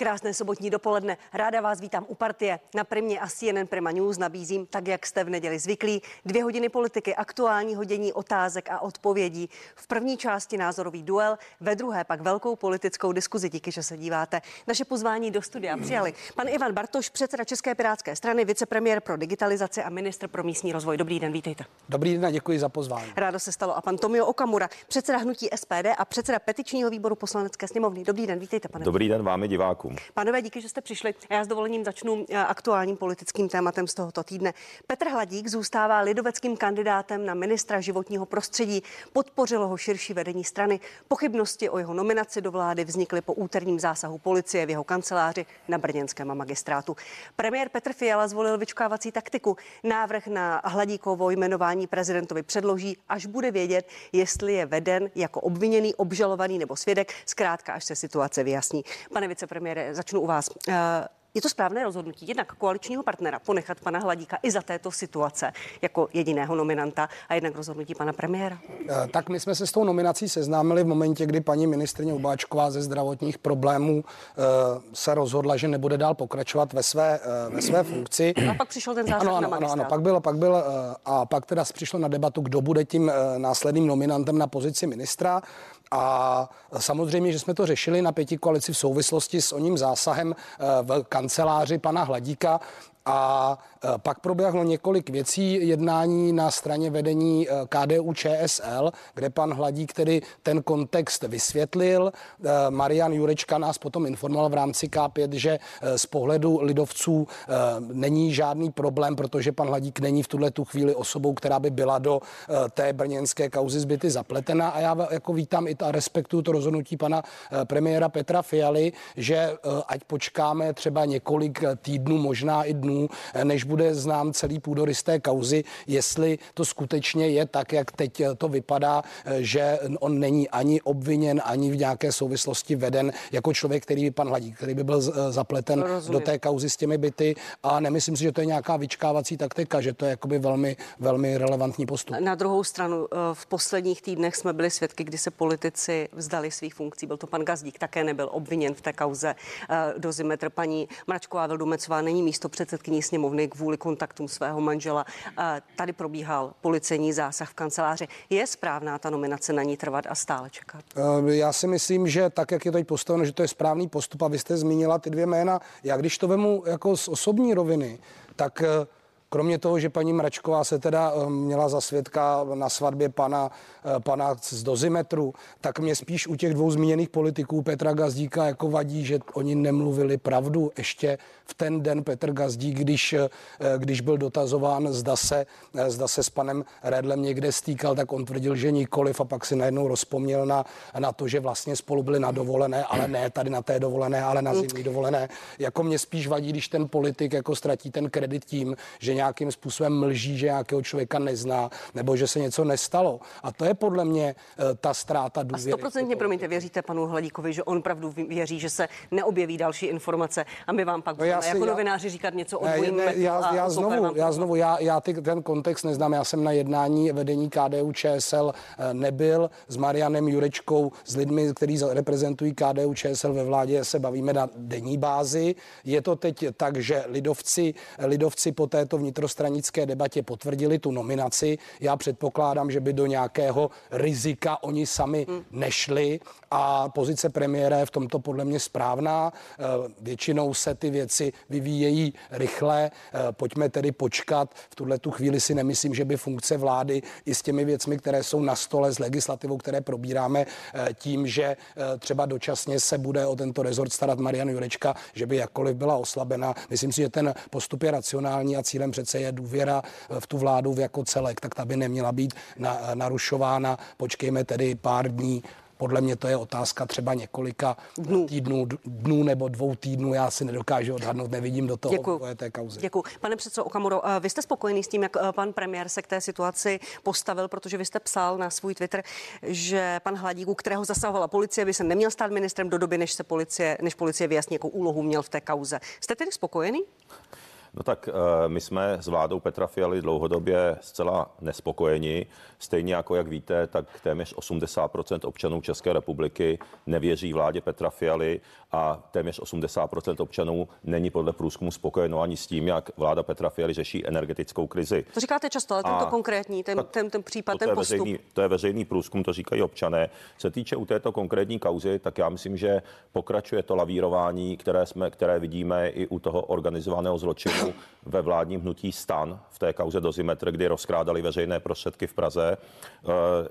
Krásné sobotní dopoledne. Ráda vás vítám u partie. Na Primě a CNN Prima News nabízím, tak jak jste v neděli zvyklí, dvě hodiny politiky, aktuální hodění otázek a odpovědí. V první části názorový duel, ve druhé pak velkou politickou diskuzi. Díky, že se díváte. Naše pozvání do studia přijali pan Ivan Bartoš, předseda České pirátské strany, vicepremiér pro digitalizaci a ministr pro místní rozvoj. Dobrý den, vítejte. Dobrý den a děkuji za pozvání. Rádo se stalo. A pan Tomio Okamura, předseda hnutí SPD a předseda petičního výboru poslanecké sněmovny. Dobrý den, vítejte, pane. Dobrý den vám divákům divákům. Pánové, díky, že jste přišli. Já s dovolením začnu eh, aktuálním politickým tématem z tohoto týdne. Petr Hladík zůstává lidoveckým kandidátem na ministra životního prostředí. Podpořilo ho širší vedení strany. Pochybnosti o jeho nominaci do vlády vznikly po úterním zásahu policie v jeho kanceláři na brněnském magistrátu. Premiér Petr Fiala zvolil vyčkávací taktiku. Návrh na Hladíkovo jmenování prezidentovi předloží, až bude vědět, jestli je veden jako obviněný, obžalovaný nebo svědek, zkrátka až se situace vyjasní. Pane vicepremiére, začnu u vás. Eh, je to správné rozhodnutí jednak koaličního partnera ponechat pana Hladíka i za této situace jako jediného nominanta a jednak rozhodnutí pana premiéra? Eh, tak my jsme se s tou nominací seznámili v momentě, kdy paní ministrině Ubáčková ze zdravotních problémů eh, se rozhodla, že nebude dál pokračovat ve své, ve své funkci. A pak přišel ten zásah ano, ano, na ano, ano, pak byl, pak byl a pak teda přišlo na debatu, kdo bude tím následným nominantem na pozici ministra. A samozřejmě, že jsme to řešili na pěti koalici v souvislosti s oním zásahem eh, v kanceláři pana Hladíka a e, pak proběhlo několik věcí jednání na straně vedení e, KDU ČSL, kde pan Hladík tedy ten kontext vysvětlil. E, Marian Jurečka nás potom informoval v rámci K5, že z pohledu lidovců není žádný problém, protože pan Hladík není v tuhle tu chvíli osobou, která by byla do té brněnské kauzy zbyty zapletena a já jako vítám i a respektuju to rozhodnutí pana premiéra Petra Fialy, že ať počkáme třeba několik týdnů, možná i dnů, než bude znám celý půdorys té kauzy, jestli to skutečně je tak, jak teď to vypadá, že on není ani obviněn, ani v nějaké souvislosti veden jako člověk, který by pan Hladík, který by byl zapleten Rozumím. do té kauzy s těmi byty a nemyslím si, že to je nějaká vyčkávací taktika, že to je jakoby velmi, velmi relevantní postup. Na druhou stranu eh, v posledních týdnech jsme byli svědky, kdy se politici vzdali svých funkcí. Byl to pan Gazdík, také nebyl obviněn v té kauze eh, dozimetr. Paní Mračková Vildumecová není místo předsedky předsedkyní sněmovny kvůli kontaktům svého manžela. Tady probíhal policejní zásah v kanceláři. Je správná ta nominace na ní trvat a stále čekat? Eh, já si myslím, že tak, jak je teď postaveno, že to je správný postup a vy jste zmínila ty dvě jména. Já když to vemu jako z osobní roviny, tak eh, Kromě toho, že paní Mračková se teda eh, měla za svědka na svatbě pana, eh, pana z dozimetru, tak mě spíš u těch dvou zmíněných politiků Petra Gazdíka jako vadí, že oni nemluvili pravdu. Ještě v ten den Petr Gazdík, když, eh, když byl dotazován, zda se, zda se s panem Redlem někde stýkal, tak on tvrdil, že nikoliv a pak si najednou rozpomněl na, na to, že vlastně spolu byli na dovolené, ale ne tady na té dovolené, ale na zimní dovolené. Jako mě spíš vadí, když ten politik jako ztratí ten kredit tím, že nějakým způsobem mlží, že nějakého člověka nezná, nebo že se něco nestalo. A to je podle mě eh, ta ztráta důvěry. A stoprocentně, promiňte, věříte panu Hladíkovi, že on pravdu věří, že se neobjeví další informace a my vám pak no si, jako já, novináři říkat něco o dvojím ne, já, já, znovu, já znovu, já, já ty, ten kontext neznám. Já jsem na jednání vedení KDU ČSL eh, nebyl s Marianem Jurečkou, s lidmi, kteří reprezentují KDU ČSL ve vládě, se bavíme na denní bázi. Je to teď tak, že lidovci, lidovci po této vnitrostranické debatě potvrdili tu nominaci. Já předpokládám, že by do nějakého rizika oni sami hmm. nešli a pozice premiéra je v tomto podle mě správná. Eh, většinou se ty věci vyvíjejí rychle. Eh, pojďme tedy počkat. V tuhle tu chvíli si nemyslím, že by funkce vlády i s těmi věcmi, které jsou na stole s legislativou, které probíráme eh, tím, že třeba dočasně se bude o tento rezort starat Marian Jurečka, že by jakkoliv byla oslabena. Myslím si, že ten postup je racionální a cílem přece je důvěra v tu vládu jako celek, tak ta by neměla být narušována. Počkejme tedy pár dní podle mě to je otázka třeba několika dnů, týdnů, dnů nebo dvou týdnů. Já si nedokážu odhadnout, nevidím do toho Děkuji. té kauzy. Děkuji. Pane předsedo Okamuro, eh, vy jste spokojený s tím, jak eh, pan premiér se k té situaci postavil, protože vy jste psal na svůj Twitter, že pan Hladík, u kterého zasahovala policie, by se neměl stát ministrem do doby, než se policie, než policie vyjasní, jakou úlohu měl v té kauze. Jste tedy spokojený? No tak eh, my jsme s vládou Petra Fialy dlouhodobě zcela nespokojeni. Stejně jako, jak víte, tak téměř 80% občanů České republiky nevěří vládě Petra Fialy a téměř 80% občanů není podle průzkumu spokojeno ani s tím, jak vláda Petra Fialy řeší energetickou krizi. To říkáte často, ale tento konkrétní, ten, ten, ten případ, to ten postup. Veřejný, to je veřejný průzkum, to říkají občané. Se týče u této konkrétní kauzy, tak já myslím, že pokračuje to lavírování, které, jsme, které vidíme i u toho organizovaného zločinu ve vládním hnutí stan v té kauze Dozimetr, kdy rozkrádali veřejné prostředky v Praze. E,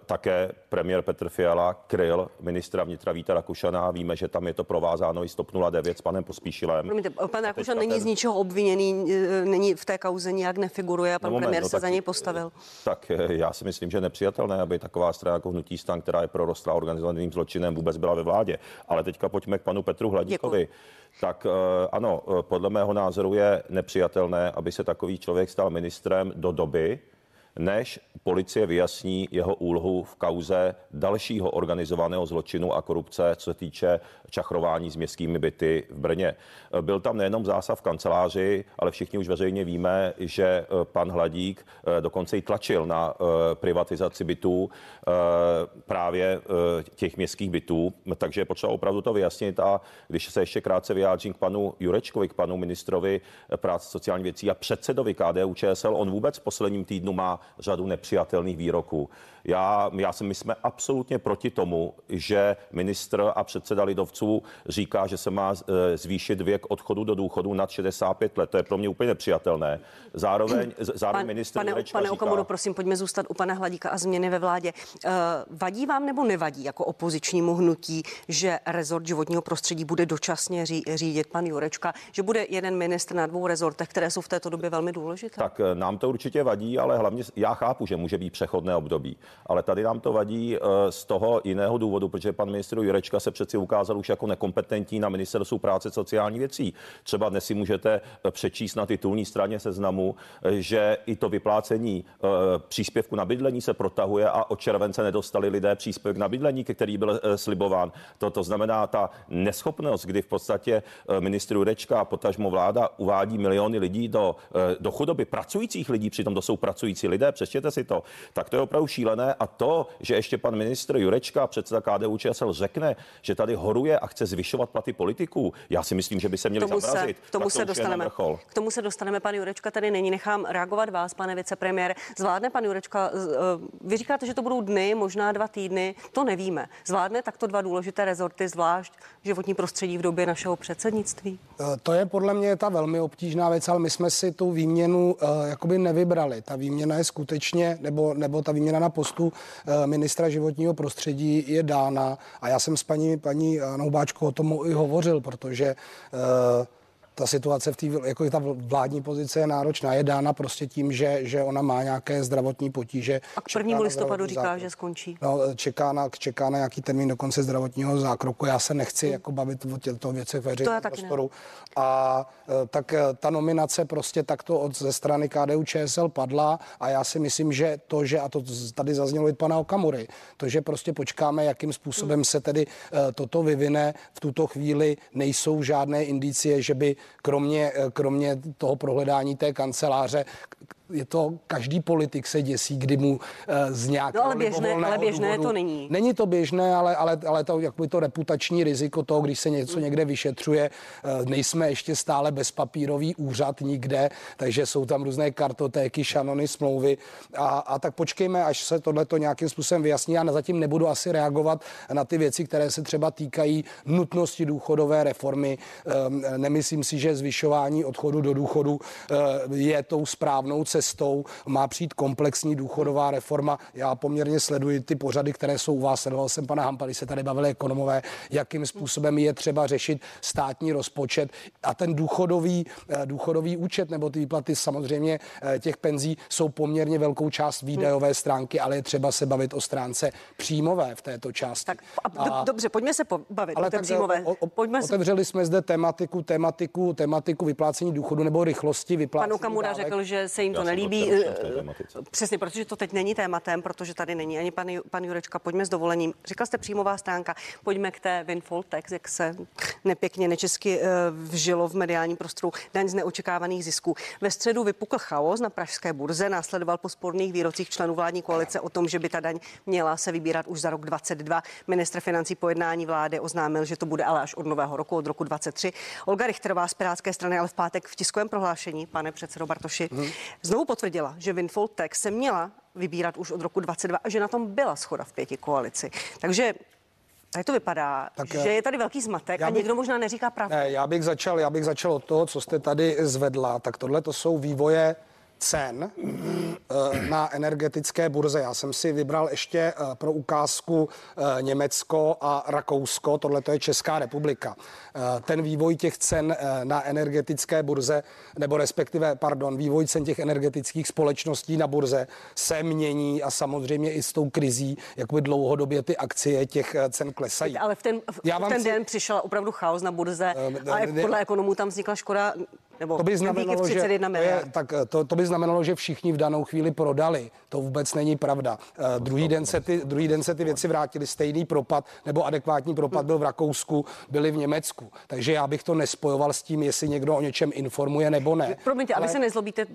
také premiér Petr Fiala kryl ministra vnitra Víta Rakušana. Víme, že tam je to provázáno i s TOP 09 s panem Pospíšilem. Promiňte, pan Rakušan není ten... z ničeho obviněný, e, není v té kauze nijak nefiguruje a pan no moment, premiér no, se tak, za něj postavil. Tak e, já si myslím, že nepřijatelné, aby taková strana jako hnutí stan, která je prorostlá organizovaným zločinem, vůbec byla ve vládě. Ale teďka pojďme k panu Petru Hladíkovi. Děkuji tak eh, ano, eh, podle mého názoru je nepřijatelné, aby se takový člověk stal ministrem do doby, než policie vyjasní jeho úlohu v kauze dalšího organizovaného zločinu a korupce, co se týče čachrování s městskými byty v Brně. Byl tam nejenom zásah v kanceláři, ale všichni už veřejně víme, že eh, pan Hladík eh, dokonce i tlačil na eh, privatizaci bytů, právě těch městských bytů, takže je potřeba opravdu to vyjasnit a když se ještě krátce vyjádřím k panu Jurečkovi, k panu ministrovi práce sociální věcí a předsedovi KDU ČSL, on vůbec v posledním týdnu má řadu nepřijatelných výroků. Já, já si, my jsme absolutně proti tomu, že ministr a předseda lidovců říká, že se má e, zvýšit věk odchodu do důchodu nad 65 let. To je pro mě úplně nepřijatelné. Zároveň, zároveň Pan, ministr Pane, pane říká, Okamuru, prosím, pojďme zůstat u pana Hladíka a změny ve vládě. Uh, vadí vám nebo nevadí jako opozičnímu hnutí, že rezort životního prostředí bude dočasně ří, řídit pan Jurečka, že bude jeden ministr na dvou rezortech, které jsou v této době velmi důležité? Tak e, nám to určitě vadí, ale hlavně já chápu, že může být přechodné období ale tady nám to vadí eh, z toho jiného důvodu, protože pan ministr Jurečka se přeci ukázal už jako nekompetentní na ministerstvu práce sociální věcí. Třeba dnes si můžete eh, přečíst na titulní straně seznamu, eh, že i to vyplácení příspěvku na bydlení se protahuje a od července nedostali lidé příspěvek na bydlení, který byl slibován. To, to znamená ta neschopnost, kdy v podstatě ministr Jurečka a potažmo vláda uvádí miliony lidí do, do chudoby, pracujících lidí, přitom to jsou pracující lidé, přečtěte si to, tak to je opravdu šílené a to, že ještě pan ministr Jurečka, předseda KDU ČSL, řekne, že tady horuje a chce zvyšovat platy politiků, já si myslím, že by se měli tomu zamrazit. Se, k tomu se dostaneme. K tomu se dostaneme. Pan Jurečka tady není. Nechám reagovat vás, pane vicepremiér. Zvládne pan Jurečka, eh, vy říkáte, že to budou dny, možná dva týdny, to nevíme. Zvládne takto dva důležité rezorty, zvlášť životní prostředí v době našeho předsednictví? Eh, to je podle mě ta velmi obtížná věc, ale my jsme si tu výměnu uh, jakoby nevybrali. Ta výměna je skutečně, nebo, nebo ta výměna na postu Eh, ministra životního prostředí je dána. A já jsem s paní, paní Noubáčkou o tom i hovořil, protože eh, ta situace v té, jako ta vládní pozice je náročná, je dána prostě tím, že, že ona má nějaké zdravotní potíže. A k prvnímu listopadu říká, zákroku. že skončí. No, čeká na, čeká na nějaký termín do konce zdravotního zákroku. Já se nechci hmm. jako bavit o těchto věcech veřejného prostoru. Ne. A e, tak e, ta nominace prostě takto od ze strany KDU ČSL padla a já si myslím, že to, že, a to tady zaznělo i pana Okamury, to, že prostě počkáme, jakým způsobem hmm. se tedy e, toto vyvine, v tuto chvíli nejsou žádné indicie, že by kromě, kromě toho prohledání té kanceláře, je to, každý politik se děsí, kdy mu uh, z nějakého no, ale běžné, ale běžné důvodu, to není. Není to běžné, ale, ale, ale to, jakoby to reputační riziko toho, když se něco někde vyšetřuje, uh, nejsme ještě stále bezpapírový úřad nikde, takže jsou tam různé kartotéky, šanony, smlouvy a, a tak počkejme, až se tohle to nějakým způsobem vyjasní. Já zatím nebudu asi reagovat na ty věci, které se třeba týkají nutnosti důchodové reformy. Um, nemyslím si, že zvyšování odchodu do důchodu uh, je tou správnou cestou cestou má přijít komplexní důchodová reforma. Já poměrně sleduji ty pořady, které jsou u vás. Sledoval jsem pana Hampali, se tady bavili ekonomové, jakým způsobem je třeba řešit státní rozpočet a ten důchodový, eh, důchodový účet nebo ty výplaty samozřejmě eh, těch penzí jsou poměrně velkou část výdajové stránky, ale je třeba se bavit o stránce příjmové v této části. Tak a, a, dobře, pojďme se bavit ale o té příjmové. O, o, pojďme otevřeli jsme zde tematiku, tematiku, tematiku vyplácení důchodu nebo rychlosti vyplácení. Pan Okamura řekl, že se jim to nelíbí. tematice. Přesně, protože to teď není tématem, protože tady není ani pan, pan Jurečka. Pojďme s dovolením. Říkal jste příjmová stránka. Pojďme k té windfall tax, jak se nepěkně nečesky eh, vžilo v mediálním prostoru. Daň z neočekávaných zisků. Ve středu vypukl chaos na pražské burze. Následoval po sporných výrocích členů vládní koalice o tom, že by ta daň měla se vybírat už za rok 22. Ministr financí po jednání vlády oznámil, že to bude ale až od nového roku, od roku 23. Olga Richterová z Pirátské strany ale v pátek v tiskovém prohlášení, pane předsedo Bartoši, hmm. znovu potvrdila, že windfall tax se měla vybírat už od roku 22 a že na tom byla schoda v pěti koalici. Takže tady to vypadá, tak, že eh, je tady velký zmatek já a bych- někdo možná neříká pravdu. Ne, já bych začal, já bych začal od toho, co jste tady zvedla. Tak tohle to jsou vývoje cen eh, na energetické burze. Já jsem si vybral ještě eh, pro ukázku eh, Německo a Rakousko, tohle to je Česká republika. Ten vývoj těch cen na energetické burze, nebo respektive, pardon, vývoj cen těch energetických společností na burze se mění a samozřejmě i s tou krizí, jakoby dlouhodobě ty akcie těch cen klesají. Ale v ten, v Já vám ten chci- den přišel opravdu chaos na burze a podle ekonomů tam vznikla škoda, nebo To by znamenalo, že, 31 to, je, tak to, to by znamenalo, že všichni v danou chvíli prodali. To vůbec není pravda. Uh, druhý, den se ty, druhý den se ty věci vrátily. Stejný propad nebo adekvátní propad byl v Rakousku, byly v Německu. Takže já bych to nespojoval s tím, jestli někdo o něčem informuje nebo ne. Promiňte, ale... Ale- se nezlobíte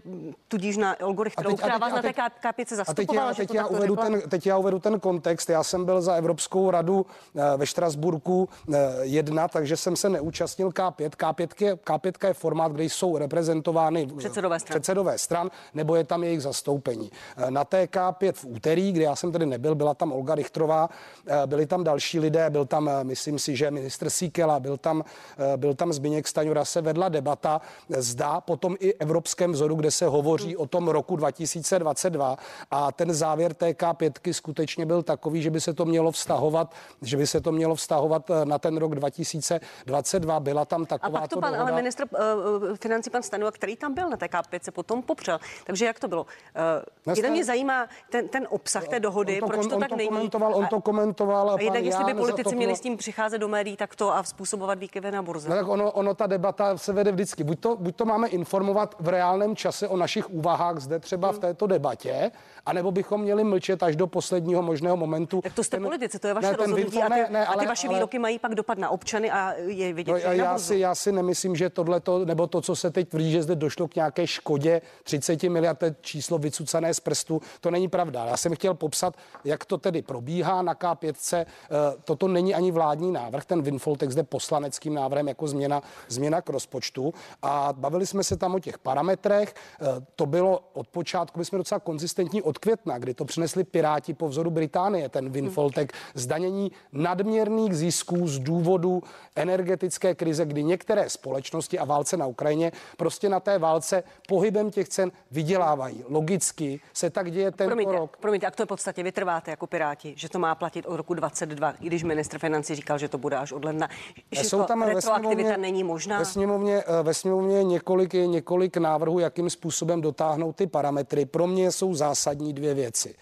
tudíž na Olgu Richterovou, která vás na té K- K5 a teď zastupovala, já, teď, já uvedu ten, teď já uvedu ten kontext. Já jsem byl za Evropskou radu eh, ve Štrasburku eh, jedna, takže jsem se neúčastnil K5. K5 je, K5 je formát, kde jsou reprezentovány Předsedové stran. předsedové stran, nebo je tam jejich zastoupení. Eh, Na té K5 v úterý, kde já jsem tedy nebyl, byla tam Olga Richtrová, eh, byli tam další lidé, byl tam, eh, myslím si, že ministr Síkela, byl tam, byl tam Zbigněk Staňura, se vedla debata, zda potom i evropském vzoru, kde se hovoří o tom roku 2022 a ten závěr té K5 skutečně byl takový, že by se to mělo vztahovat, že by se to mělo vztahovat na ten rok 2022. Byla tam A taková pak to pan, ale ministr uh, financí pan Stanova, který tam byl na té K5, se potom popřel. Takže jak to bylo? Uh, jeden mě zajímá ten, ten obsah té dohody, to, proč to on tak to není. komentoval, on A- to komentoval. a pan jednak, jestli by politici měli s tím přicházet do médií takto a vzpůsobovat výkyvy na burze. No tak ono, ono, ta debata se vede vždycky. Buď to, buď to máme informovat v reálném čase o našich úvahách zde třeba Hmm. v této debatě, anebo bychom měli mlčet až do posledního možného momentu. Tak to jste Ten- politici, to je vaše ne, rozhodnutí windfall- a ty, ne, ne, a ty ale- vaše ale- výroky mají pak dopad na občany a je vidět, No, že já, si, já si nemyslím, že tohleto, nebo to, co se teď tvrdí, že zde došlo k nějaké škodě 30 miliard, to je číslo vycucané z prstu, to není pravda. Já jsem chtěl popsat, jak to tedy probíhá na K5. Eh, Toto není ani vládní návrh, ten windfall text jde poslaneckým návrhem jako změna, změna k rozpočtu a bavili jsme se tam o těch parametrech. Eh, To bylo od počátku, my jsme docela konzistentní od května, kdy to přinesli Piráti po vzoru Británie, ten windfall tax, zdanění nadměrných zisků z důvodu energetické krize, kdy některé společnosti a válce na Ukrajině prostě na té válce pohybem těch cen vydělávají. Logicky se tak děje Promiňte, rok. promiňte, a k to je v podstatě vytrváte jako Piráti, že to má platit od roku 22, i když ministr financí říkal, že to bude až od ledna. Že to ve retroaktivita sněmovně- není možná. Ve sněmovně, eh, ve sněmovně je několik, je několik návrhů, jakým způsobem dotáhnout ty parametry. Pro mě jsou zásadní dvě věci.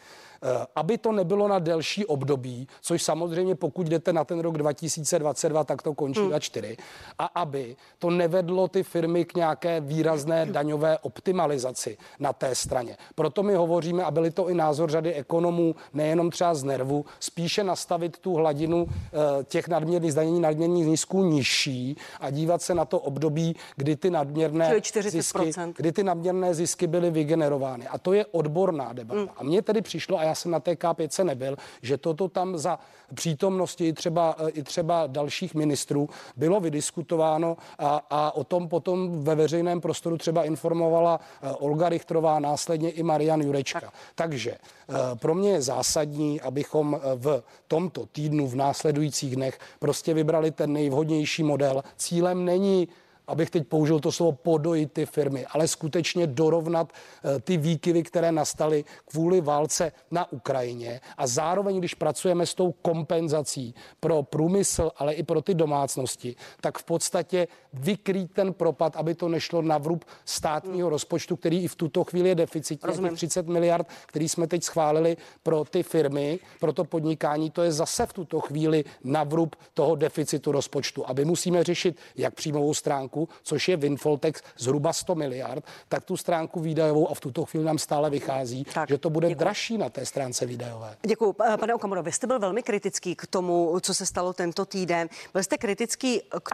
Eh, Aby to nebylo na delší období, což samozřejmě pokud jdete na ten rok 2022, tak to končí Hmm. na čtyři. A aby to nevedlo ty firmy k nějaké výrazné daňové optimalizaci na té straně. Proto my hovoříme, a byli to i názor řady ekonomů, nejenom třeba z nervu, spíše nastavit tu hladinu eh, těch nadměrných zdanění nadměrných zisků nižší a dívat se na to období, kdy ty nadměrné zisky, 40%. kdy ty nadměrné zisky byly vygenerovány. A to je odborná debata. Mm. A mně tedy přišlo, a já jsem na té K5 nebyl, že toto tam za přítomnosti i třeba, eh, i třeba dalších ministrů bylo vydiskutováno a, a o tom potom ve veřejném prostoru třeba informovala eh, Olga Richtrová, následně i Marian Jurečka. Takže eh, pro mě je zásadní, abychom v tomto týdnu, v následujících dnech prostě vybrali ten nejvhodnější model. Cílem není abych teď použil to slovo podojit ty firmy, ale skutečně dorovnat eh, ty výkyvy, které nastaly kvůli válce na Ukrajině. A zároveň, když pracujeme s tou kompenzací pro průmysl, ale i pro ty domácnosti, tak v podstatě vykrýt ten propad, aby to nešlo na vrub státního rozpočtu, který i v tuto chvíli je deficitní. A Rozumím. Těch 30 miliard, který jsme teď schválili pro ty firmy, pro to podnikání, to je zase v tuto chvíli na vrub toho deficitu rozpočtu. A my musíme řešit jak příjmovou stránku, stránku, což je Winfoltex zhruba 100 miliard, tak tu stránku výdajovou a v tuto chvíli nám stále vychází, tak, že to bude děkuji. dražší na té stránce výdajové. Děkuji. Pane Okamoro, vy jste byl velmi kritický k tomu, co se stalo tento týden. Byl jste kritický k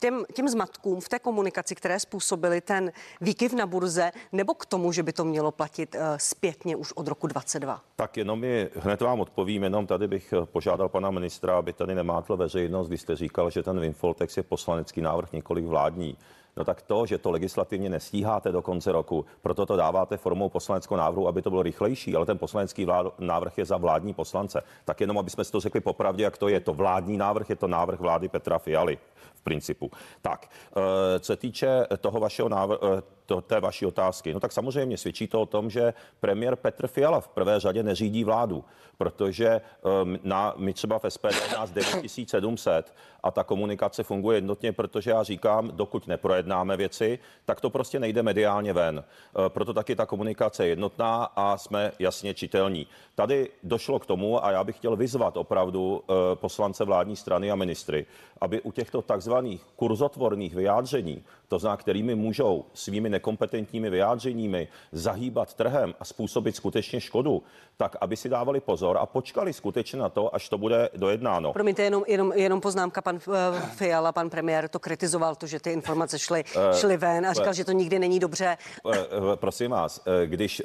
těm, těm zmatkům v té komunikaci, které způsobily ten výkyv na burze, nebo k tomu, že by to mělo platit uh, zpětně už od roku 22? Tak jenom mi hned vám odpovím, jenom tady bych eh, požádal pana ministra, aby tady nemátl veřejnost. Vy jste říkal, že ten Winfoltex je poslanecký návrh, několik vládní. No tak to, že to legislativně nestíháte do konce roku, proto to dáváte formou poslaneckého návrhu, aby to bylo rychlejší, ale ten poslanecký vlád, návrh je za vládní poslance. Tak jenom, aby jsme si to řekli popravdě, jak to je. To vládní návrh je to návrh vlády Petra Fialy v principu. Tak, eh, co se týče toho vašeho návrhu, eh, to, té vaší otázky. No tak samozřejmě svědčí to o tom, že premiér Petr Fiala v prvé řadě neřídí vládu, protože um, na, my třeba v SPD nás 9700 a ta komunikace funguje jednotně, protože já říkám, dokud neprojednáme věci, tak to prostě nejde mediálně ven. Uh, proto taky ta komunikace je jednotná a jsme jasně čitelní. Tady došlo k tomu a já bych chtěl vyzvat opravdu uh, poslance vládní strany a ministry, aby u těchto takzvaných kurzotvorných vyjádření, to znamená, kterými můžou svými nekompetentními vyjádřeními zahýbat trhem a způsobit skutečně škodu, tak aby si dávali pozor a počkali skutečně na to, až to bude dojednáno. Promiňte, jenom, jenom, jenom poznámka, pan uh, Fiala, pan premiér to kritizoval, to, že ty informace šly, uh, šly ven a říkal, uh, že to nikdy není dobře. Uh, prosím vás, když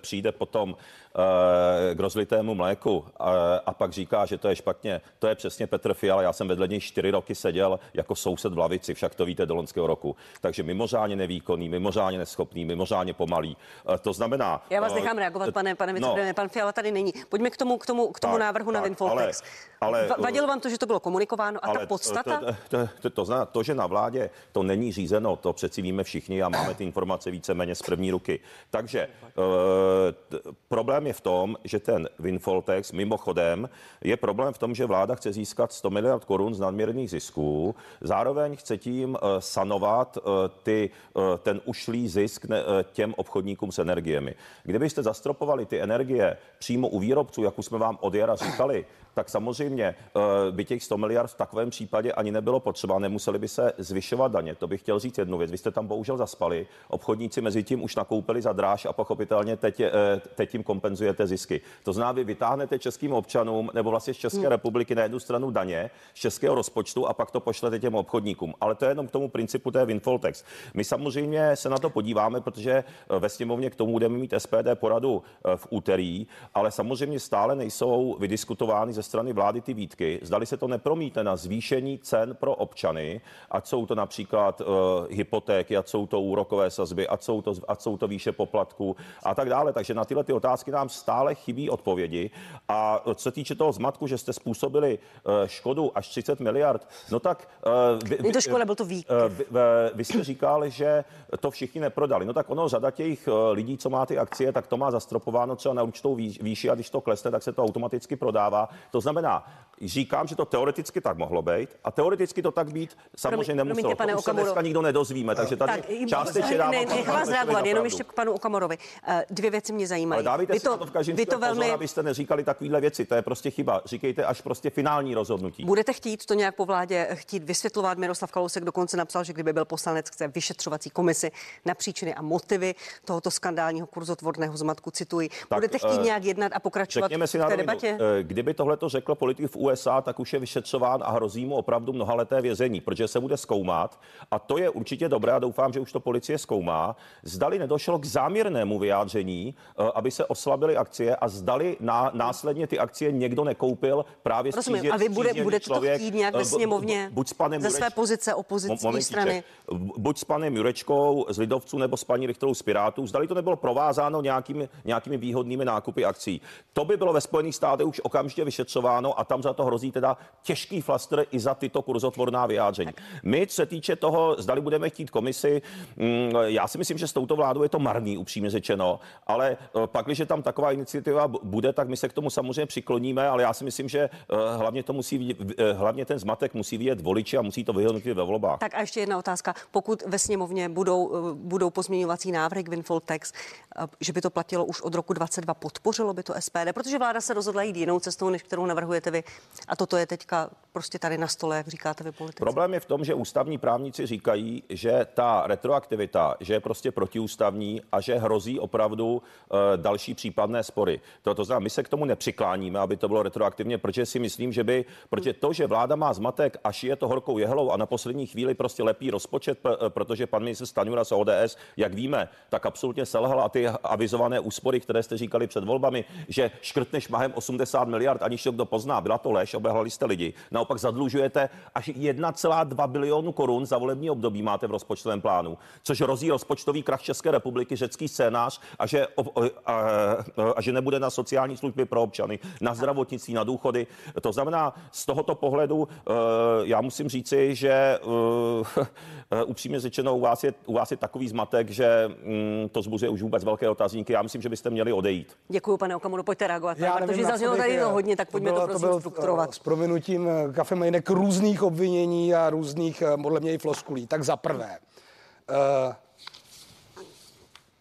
přijde potom k rozlitému mléku a, a pak říká, že to je špatně. To je přesně Petr Fiala. Já jsem vedle něj čtyři roky seděl jako soused v lavici, však to víte do loňského roku. Takže mimořádně nevýkonný, mimořádně neschopný, mimořádně pomalý. To znamená. Já vás nechám reagovat, pane, pane no, pan Fiala tady není. Pojďme k tomu, k tomu, k tomu tak, návrhu tak, na Winfoltex. Ale, ale, Vadilo vám to, že to bylo komunikováno a ale ta podstata? To, to, to, to, zná, to, že na vládě to není řízeno, to přeci víme všichni a máme ty informace víceméně z první ruky. Takže uh, problém je v tom, že ten Winfoltex mimochodem je problém v tom, že vláda chce získat 100 miliard korun z nadměrných zisků, zároveň chce tím uh, sanovat uh, ty, uh, ten ušlý zisk ne, uh, těm obchodníkům s energiemi. Kdybyste zastropovali ty energie přímo u výrobců, jak už jsme vám od jara říkali, tak samozřejmě eh, by těch 100 miliard v takovém případě ani nebylo potřeba, nemuseli by se zvyšovat daně. To bych chtěl říct jednu věc. Vy jste tam bohužel zaspali. Obchodníci mezi tím už nakoupili za dráž a pochopitelně teď, eh, teď tím kompenzujete zisky. To znamená, vy vytáhnete českým občanům nebo vlastně z České hmm. republiky na jednu stranu daně z českého rozpočtu a pak to pošlete těm obchodníkům. Ale to je jenom k tomu principu té Winfoltex. My samozřejmě se na to podíváme, protože eh, ve sněmovně k tomu budeme mít SPD poradu v úterý, ale samozřejmě stále nejsou vydiskutovány ze strany vlády ty výtky, zdali se to nepromítne na zvýšení cen pro občany, ať jsou to například uh, hypotéky, ať jsou to úrokové sazby, ať jsou to, ať jsou to výše poplatků a tak dále. Takže na tyhle ty otázky nám stále chybí odpovědi. A co se týče toho zmatku, že jste způsobili uh, škodu až 30 miliard, no tak... Uh, vy, to škoda, byl to výkyv. Uh, vy, vy jste říkal, že to všichni neprodali. No tak ono, řada těch lidí, co má ty akcie, tak to má zastropováno třeba na určitou výši a když to klesne, tak se to automaticky prodává. To znamená, říkám, že to teoreticky tak mohlo být a teoreticky to tak být samozřejmě nemuselo. Promiňte, pane to už se dneska nikdo nedozvíme, takže tady tak, částečně dávám... Ne, nech vás reagovat, jenom ještě k panu Okamorovi. Uh, dvě věci mě zajímají. Ale dávejte vy to, si to v každém vy to velmi... pozor, abyste neříkali takovéhle věci, to je prostě chyba. Říkejte až prostě finální rozhodnutí. Budete chtít to nějak po vládě chtít vysvětlovat? Miroslav Kalousek dokonce napsal, že kdyby byl poslanec, chce vyšetřovací komisi na příčiny a motivy tohoto skandálního kurzotvorného zmatku, cituji. Tak, Budete chtít uh, nějak jednat a pokračovat v té debatě? Kdyby tohle to řekl politik v USA, tak už je vyšetřován a hrozí mu opravdu mnohaleté vězení, protože se bude zkoumat. A to je určitě dobré a doufám, že už to policie zkoumá. Zdali nedošlo k záměrnému vyjádření, eh, aby se oslabily akcie a zdali ná, následně ty akcie někdo nekoupil právě Rozumím, a vy bude, budete člověk, to chtít nějak ve eh, sněmovně buď s panem ze své pozice opoziční strany? Buď s panem Jurečkou z Lidovců nebo s paní Richterovou z Pirátů. Zdali to nebylo provázáno nějakými, nějakými výhodnými nákupy akcí. To by bylo ve Spojených státech už okamžitě vyšetřováno a tam za to hrozí teda těžký flastr i za tyto kurzotvorná vyjádření. My, co se týče toho, zdali budeme chtít komisi, mm, já si myslím, že s touto vládou je to marný, upřímně řečeno, ale eh, pak, když tam taková iniciativa bude, tak my se k tomu samozřejmě přikloníme, ale já si myslím, že eh, hlavně to musí eh, hlavně ten zmatek musí vidět voliči a musí to vyhodnotit ve volbách. Tak a ještě jedna otázka. Pokud ve sněmovně budou, budou pozměňovací návrhy k Winfall Tax, že by to platilo už od roku 22, podpořilo by to SPD, protože vláda se rozhodla jít jinou cestou, než kterou navrhujete vy. A toto je teďka prostě tady na stole, jak říkáte vy politici. Problém je v tom, že ústavní právníci říkají, že ta retroaktivita, že je prostě protiústavní a že hrozí opravdu uh, další případné spory. To, to znamená, my se k tomu nepřikláníme, aby to bylo retroaktivně, protože si myslím, že by, protože to, že vláda má zmatek a šije to horkou jehlou a na poslední chvíli prostě lepí rozpočet, protože pan ministr Staňura z ODS, jak víme, tak absolutně selhal a ty avizované úspory, které jste říkali před volbami, že škrtne šmahem 80 miliard, aniž to kdo pozná, byla to lež, obehlali jste lidi. Naopak zadlužujete až 1,2 bilionu korun za volební období máte v rozpočtovém plánu, což hrozí rozpočtový krach České republiky, řecký scénář a že, a, a, a že nebude na sociální služby pro občany, na zdravotnictví, na důchody. To znamená, z tohoto pohledu eh, já musím říci, že eh, upřímně řečeno u vás je, u vás je takový zmatek, že mm, to zbuzuje už vůbec velké otázníky. Já myslím, že byste měli odejít. Děkuji, pane Okamuro, pojďte reagovat. Já nevím, protože zaznělo tady to hodně, tak pojďme to, bylo, to prosím to byl, strukturovat. S prominutím kafe Mejnek různých obvinění a různých, podle mě i floskulí. Tak za prvé, uh,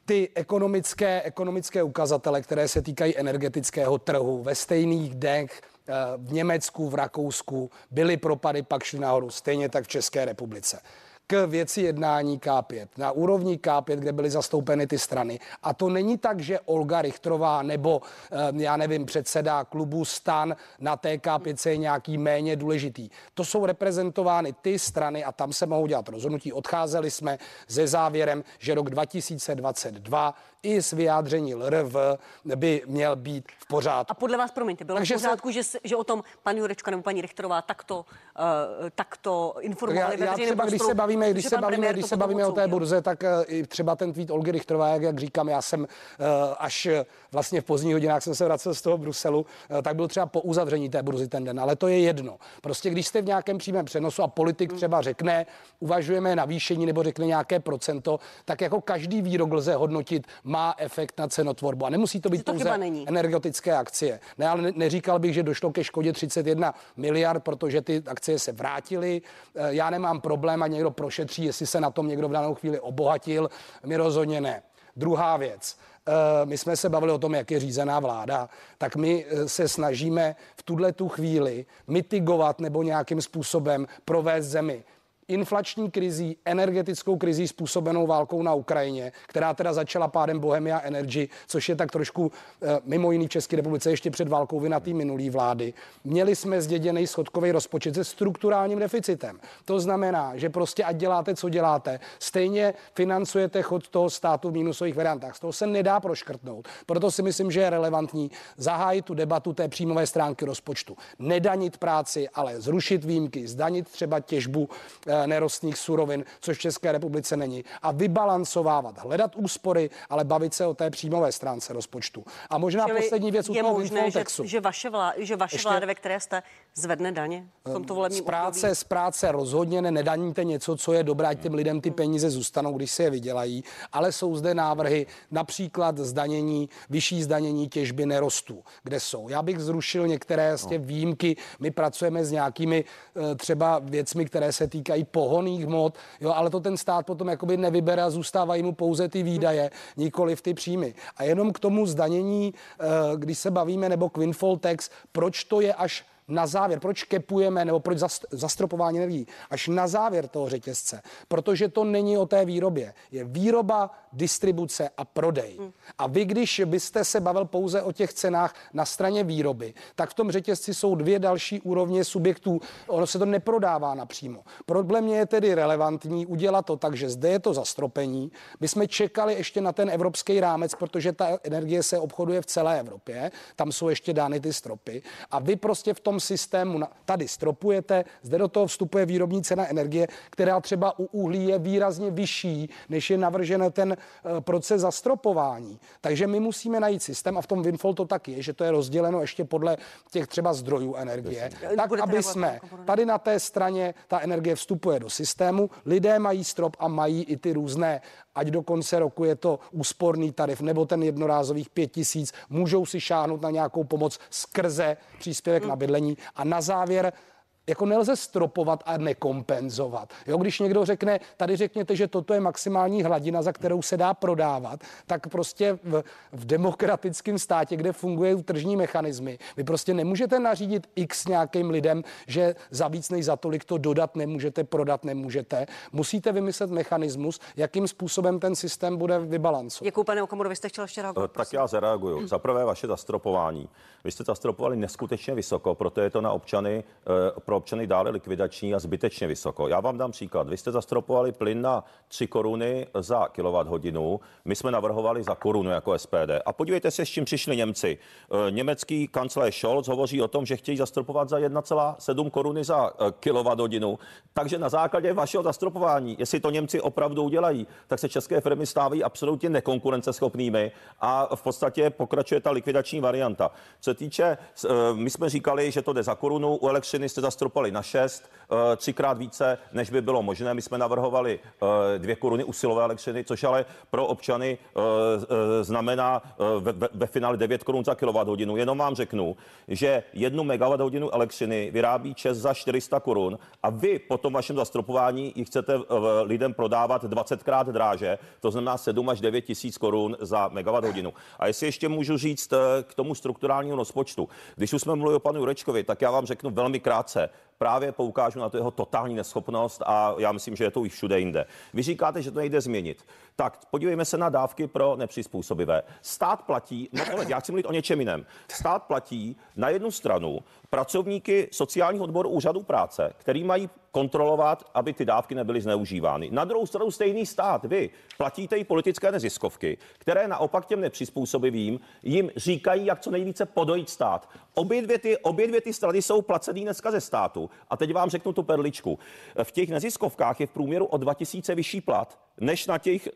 ty ekonomické, ekonomické ukazatele, které se týkají energetického trhu ve stejných dnech eh, v Německu, v Rakousku, byly propady, pak šly nahoru, stejně tak v České republice k věci jednání K5. Na úrovni K5, kde byly zastoupeny ty strany. A to není tak, že Olga Richtrová nebo, eh, já nevím, předseda klubu Stan na té K5 je nějaký méně důležitý. To jsou reprezentovány ty strany a tam se mohou dělat rozhodnutí. Odcházeli jsme se závěrem, že rok 2022 i s vyjádření LRV by měl být v pořádku. A podle vás, promiňte, bylo Takže v pořádku, se... že, že o tom pan Jurečka nebo paní Richterová takto, uh, takto informovali já, já třeba, když se bavíme, když se bavíme, když se bavíme o té burze, tak uh, i třeba ten tweet Olgy Richterová, jak, jak říkám, já jsem uh, až vlastně v pozdních hodinách jsem se vracel z toho Bruselu, tak byl třeba po uzavření té burzy ten den, ale to je jedno. Prostě když jste v nějakém přímém přenosu a politik hmm. třeba řekne, uvažujeme navýšení nebo řekne nějaké procento, tak jako každý výrok lze hodnotit má efekt na cenotvorbu. A nemusí to být to pouze energetické akcie. Ne, ale neříkal bych, že došlo ke škodě 31 miliard, protože ty akcie se vrátily. Eh, já nemám problém, a někdo prošetří, jestli se na tom někdo v danou chvíli obohatil. My rozhodně ne. Druhá věc. Eh, my jsme se bavili o tom, jak je řízená vláda, tak my eh, se snažíme v tuhle tu chvíli mitigovat nebo nějakým způsobem provést zemi inflační krizí, energetickou krizí způsobenou válkou na Ukrajině, která teda začala pádem Bohemia Energy, což je tak trošku eh, mimo jiný v České republice ještě před válkou vynatý minulý vlády. Měli jsme zděděný schodkový rozpočet se strukturálním deficitem. To znamená, že prostě ať děláte, co děláte, stejně financujete chod toho státu v mínusových variantách. Z toho se nedá proškrtnout. Proto si myslím, že je relevantní zahájit tu debatu té příjmové stránky rozpočtu. Nedanit práci, ale zrušit výjimky, zdanit třeba těžbu eh, nerostných surovin, což v České republice není. A vybalancovávat, hledat úspory, ale bavit se o té příjmové stránce rozpočtu. A možná Čili poslední věc u toho možné, že, že, vaše vláda, že vaše Ještě, vláda, ve které jste, zvedne daně v tomto volebním z práce, z práce rozhodně ne, nedaníte něco, co je dobré, ať těm lidem ty peníze zůstanou, když se je vydělají, ale jsou zde návrhy například zdanění, vyšší zdanění těžby nerostů, kde jsou. Já bych zrušil některé z těch výjimky. My pracujeme s nějakými eh, třeba věcmi, které se týkají pohoných hmot, jo, ale to ten stát potom jakoby nevybere a zůstávají mu pouze ty výdaje, nikoli v ty příjmy. A jenom k tomu zdanění, eh, když se bavíme, nebo k windfall tax, proč to je až na závěr, proč kepujeme nebo proč zastropování energií, až na závěr toho řetězce, protože to není o té výrobě. Je výroba, distribuce a prodej. Hmm. A vy, když byste se bavil pouze o těch cenách na straně výroby, tak v tom řetězci jsou dvě další úrovně subjektů. Ono se to neprodává napřímo. Problém je tedy relevantní udělat to tak, že zde je to zastropení. My jsme čekali ještě na ten evropský rámec, protože ta energie se obchoduje v celé Evropě. Tam jsou ještě dány ty stropy. A vy prostě v tom tom systému tady stropujete, zde do toho vstupuje výrobní cena energie, která třeba u uhlí je výrazně vyšší, než je navržen ten eh, proces zastropování. Takže my musíme najít systém a v tom Winfall to tak je, že to je rozděleno ještě podle těch třeba zdrojů energie, tak aby jsme tady na té straně ta energie vstupuje do systému, lidé mají strop a mají i ty různé ať do konce roku je to úsporný tarif nebo ten jednorázových pět tisíc, můžou si šáhnout na nějakou pomoc skrze příspěvek hmm. na bydlení. A na závěr jako nelze stropovat a nekompenzovat. Jo, když někdo řekne, tady řekněte, že toto je maximální hladina, za kterou se dá prodávat, tak prostě v, v demokratickém státě, kde fungují tržní mechanismy, vy prostě nemůžete nařídit x nějakým lidem, že za víc než za tolik to dodat nemůžete, prodat nemůžete. Musíte vymyslet mechanismus, jakým způsobem ten systém bude vybalancovat. Děkuji, pane Okamuro, vy jste chtěl ještě reagovat. Tak já zareaguju. Za prvé vaše zastropování. Vy jste zastropovali neskutečně vysoko, proto je to na občany, eh, občany dále likvidační a zbytečně vysoko. Já vám dám příklad. Vy jste zastropovali plyn na 3 koruny za kilowatt hodinu. My jsme navrhovali za korunu jako SPD. A podívejte se, s čím přišli Němci. Eh, Německý kancléř Scholz hovoří o tom, že chtějí zastropovat za 1,7 koruny za eh, kilowatt hodinu. Takže na základě vašeho zastropování, jestli to Němci opravdu udělají, tak se české firmy stávají absolutně nekonkurenceschopnými a v podstatě pokračuje ta likvidační varianta. Co týče, my jsme říkali, že to jde za korunu, u elektřiny jste zastropovali na 6, třikrát více, než by bylo možné. My jsme navrhovali dvě koruny u silové elektřiny, což ale pro občany znamená ve, ve, ve finále 9 korun za hodinu. Jenom vám řeknu, že jednu hodinu elektřiny vyrábí Čes za 400 korun a vy po tom vašem zastropování ji chcete lidem prodávat 20krát dráže, to znamená 7 až 9 tisíc korun za hodinu. A jestli ještě můžu říct k tomu strukturálnímu rozpočtu. Když už jsme mluvili o panu Jurečkovi, tak já vám řeknu velmi krátce. Právě poukážu na to jeho totální neschopnost a já myslím, že je to už všude jinde. Vy říkáte, že to nejde změnit. Tak podívejme se na dávky pro nepřizpůsobivé. Stát platí, no ale já chci mluvit o něčem jiném. Stát platí na jednu stranu pracovníky sociálních odborů úřadu práce, který mají kontrolovat, aby ty dávky nebyly zneužívány. Na druhou stranu stejný stát, vy platíte i politické neziskovky, které naopak těm nepřizpůsobivým jim říkají, jak co nejvíce podojit stát. Obě dvě ty, obě dvě ty strany jsou placený dneska ze státu. A teď vám řeknu tu perličku. V těch neziskovkách je v průměru o 2000 vyšší plat než na těch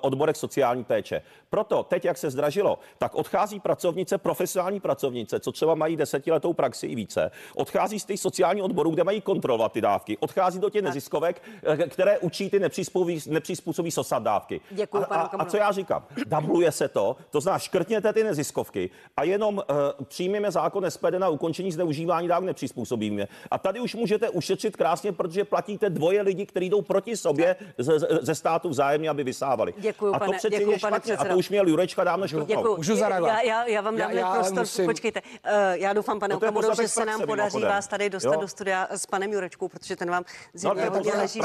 odborech sociální péče. Proto teď, jak se zdražilo, tak odchází pracovnice, profesionální pracovnice, co třeba mají desetiletou praxi i více, odchází z těch sociálních odborů, kde mají kontrolovat ty dávky, odchází do těch neziskovek, eh, které učí ty nepřizpůsobí, nepřizpůsobí sosat dávky. Děkuju, a, a, a co já říkám? Dabluje se to, to znamená škrtněte ty neziskovky a jenom uh, přijměme zákon SPD na ukončení zneužívání dávek nepřizpůsobíme. A tady už můžete ušetřit krásně, protože platíte dvoje lidi, kteří jdou proti sobě ze, ze státu vzájemně, aby vysávali. Děkuju, a to pane, přeci děkuju, je pane špatně. A předsedo. to už měl Jurečka dávno škrtnout. Můžu zareagovat? Já, já, já vám dám Já- já prostor, musím- počkejte. Uh, já doufám, pane No Okamuro, že se nám podaří vás tady dostat Jo. do studia s panem Jurečkou, protože ten vám No, zjevně je hodně leží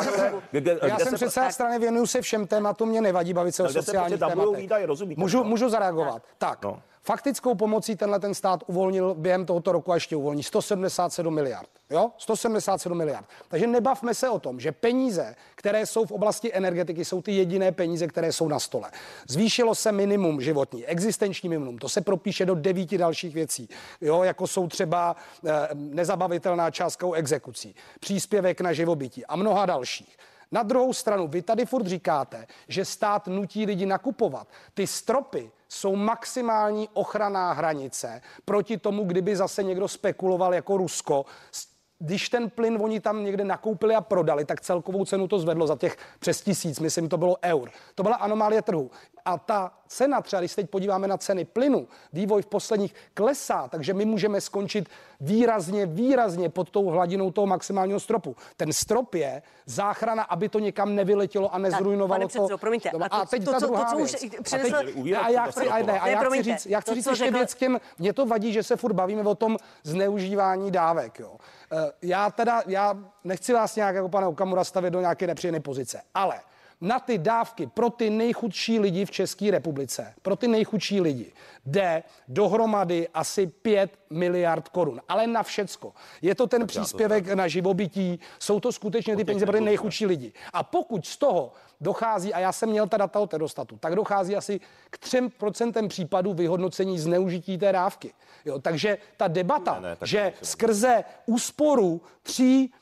Já jsem se- předseda strany, věnuju se všem tématům, mě nevadí bavit se o sociálních tématech. výdaje, rozumíte? Můžu, No. můžu zareagovat. Tak, No. Faktickou pomocí tenhle ten stát uvolnil během tohoto roku a ještě uvolní 177 miliard. Jo? 177 miliard. Takže nebavme se o tom, že peníze, které jsou v oblasti energetiky, jsou ty jediné peníze, které jsou na stole. Zvýšilo se minimum životní, existenční minimum. To se propíše do devíti dalších věcí, jo? jako jsou třeba eh, nezabavitelná částka u exekucí, příspěvek na živobytí a mnoha dalších. Na druhou stranu, vy tady furt říkáte, že stát nutí lidi nakupovat. Ty stropy jsou maximální ochranná hranice proti tomu, kdyby zase někdo spekuloval jako Rusko. Když ten plyn oni tam někde nakoupili a prodali, tak celkovou cenu to zvedlo za těch přes tisíc, myslím, to bylo eur. To byla anomálie trhu. A ta cena, třeba když se teď podíváme na ceny plynu, vývoj v posledních klesá, takže my můžeme skončit výrazně, výrazně pod tou hladinou toho maximálního stropu. Ten strop je záchrana, aby to někam nevyletělo a nezrujnovalo pane to. předsedo, promiňte, No, a to- a teď to, ta co- to, druhá co už věc. přinesl- A, uvírat a já to chci, a ne, a já chci říct, já chci to, říct ještě řekl- věc k těm, mě to vadí, že se furt bavíme o tom zneužívání dávek. Jo. Eh, Já teda, já nechci vás nějak jako pane Okamura stavět do nějaké nepříjemné pozice, ale na ty dávky pro ty nejchudší lidi v České republice, pro ty nejchudší lidi, jde dohromady asi 5 miliard korun, ale na všecko. Je to ten příspěvek na živobytí, jsou to skutečně ty peníze pro ty nejchudší lidi. A pokud z toho dochází, a já jsem měl ta data od Eurostatu, tak dochází asi k 3% případů vyhodnocení zneužití té dávky. Jo, takže ta debata, Ne, ne, tak že to skrze úsporu 3 procent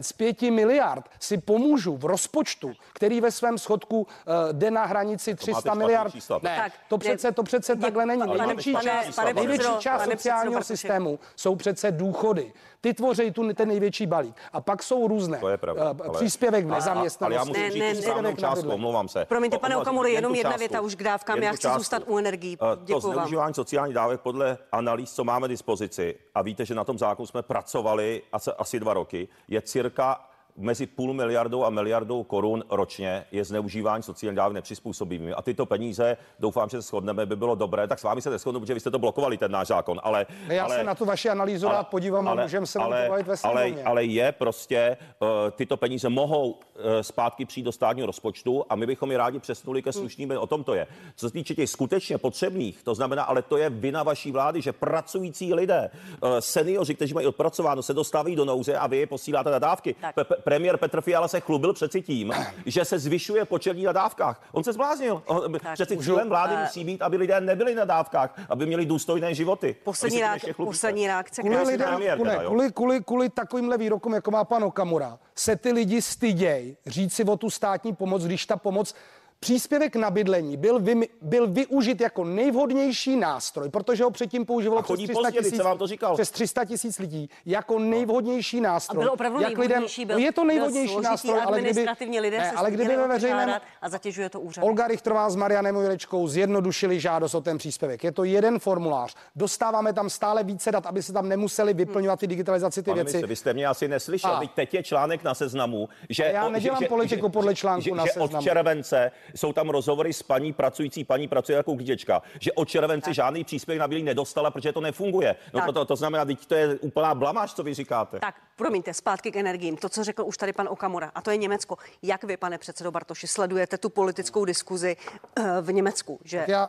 z pěti miliard si pomůžu v rozpočtu, který ve svém schodku uh, jde na hranici 300 miliard. Čísla. Ne, Tak, to přece, to přece Dě- takhle není. Největší část, největší část sociálního systému jsou přece důchody. Ty tvoří tu ten největší balík. A pak jsou různé. To je pravda, eh, ale- příspěvek v Ale já nezaměstnanosti. musím Ne, říct ne, tu správnou částku, omlouvám se. Promiňte, pane O- Okamuro, jen jenom jedna částku. věta už k dávkám. Já chci částku. zůstat u energií. Eh, To zneužívání sociálních dávek podle analýz, co máme dispozici, a víte, že na tom zákonu jsme pracovali asi, asi dva roky, je cirka mezi půl miliardou a miliardou korun ročně je zneužívání sociálních dávek nepřizpůsobivými. A tyto peníze, doufám, že se shodneme, by bylo dobré. Tak s vámi se neschodnu, protože vy jste to blokovali, ten náš zákon. Ale, No Já ale, se na tu vaši analýzu rád podívám a můžeme se ale, bavit ve ale, ale je prostě, uh, tyto peníze mohou uh, zpátky přijít do státního rozpočtu a my bychom je rádi přesnuli ke slušným, o tom to je. Co se týče těch skutečně potřebných, to znamená, ale to je vina vaší vlády, že pracující lidé, uh, seniori, kteří mají odpracováno, se dostávají do nouze a vy je posíláte na dávky. Tak. Pe- pe- premiér Petr Fiala se chlubil přeci tím, že se zvyšuje počet lidí na dávkách. On se zbláznil. On- Přeci můžu- cílem vlády eh, musí být, aby lidé nebyli na dávkách, aby měli důstojné životy. Poslední, reak- poslední reakce. Kvůli, lidem, premiér kvůli, teda, kvůli, kvůli, kvůli takovýmhle výrokům, jako má pan Okamura, se ty lidi styděj říct si o tu státní pomoc, když ta pomoc Příspěvek na bydlení byl, vy, byl využit jako nejvhodnější nástroj, protože ho předtím používalo A přes chodí 300 pozdě, tisíc, vám to říkal. přes 300 tisíc lidí, jako nejvhodnější nástroj. A byl opravdu jak nejvhodnější, byl, je to nejvhodnější byl nástroj, ale kdyby, lidé ne, se ale kdyby ve veřejném, a zatěžuje to úřad. Olga Richtrová s Marianem Jurečkou zjednodušili žádost o ten příspěvek. Je to jeden formulář. Dostáváme tam stále více dat, aby se tam nemuseli vyplňovat ty digitalizaci ty Pane věci. ministře, vy jste mě asi neslyšel. A. Teď, je článek na seznamu, že... Já o- nedělám politiku podle článku že, na že seznamu. od července jsou tam rozhovory s paní pracující, paní pracuje jako klíčečka, že od července žádný příspěvek na bydlení nedostala, protože to nefunguje. No Tak. to, to, to znamená, teď to je úplná blamáž, co vy říkáte. Tak, promiňte, zpátky k energiím. To, co řekl už tady pan Okamura, a to je Německo. Jak vy, pane předsedo Bartoši, sledujete tu politickou diskuzi eh, v Německu, že já-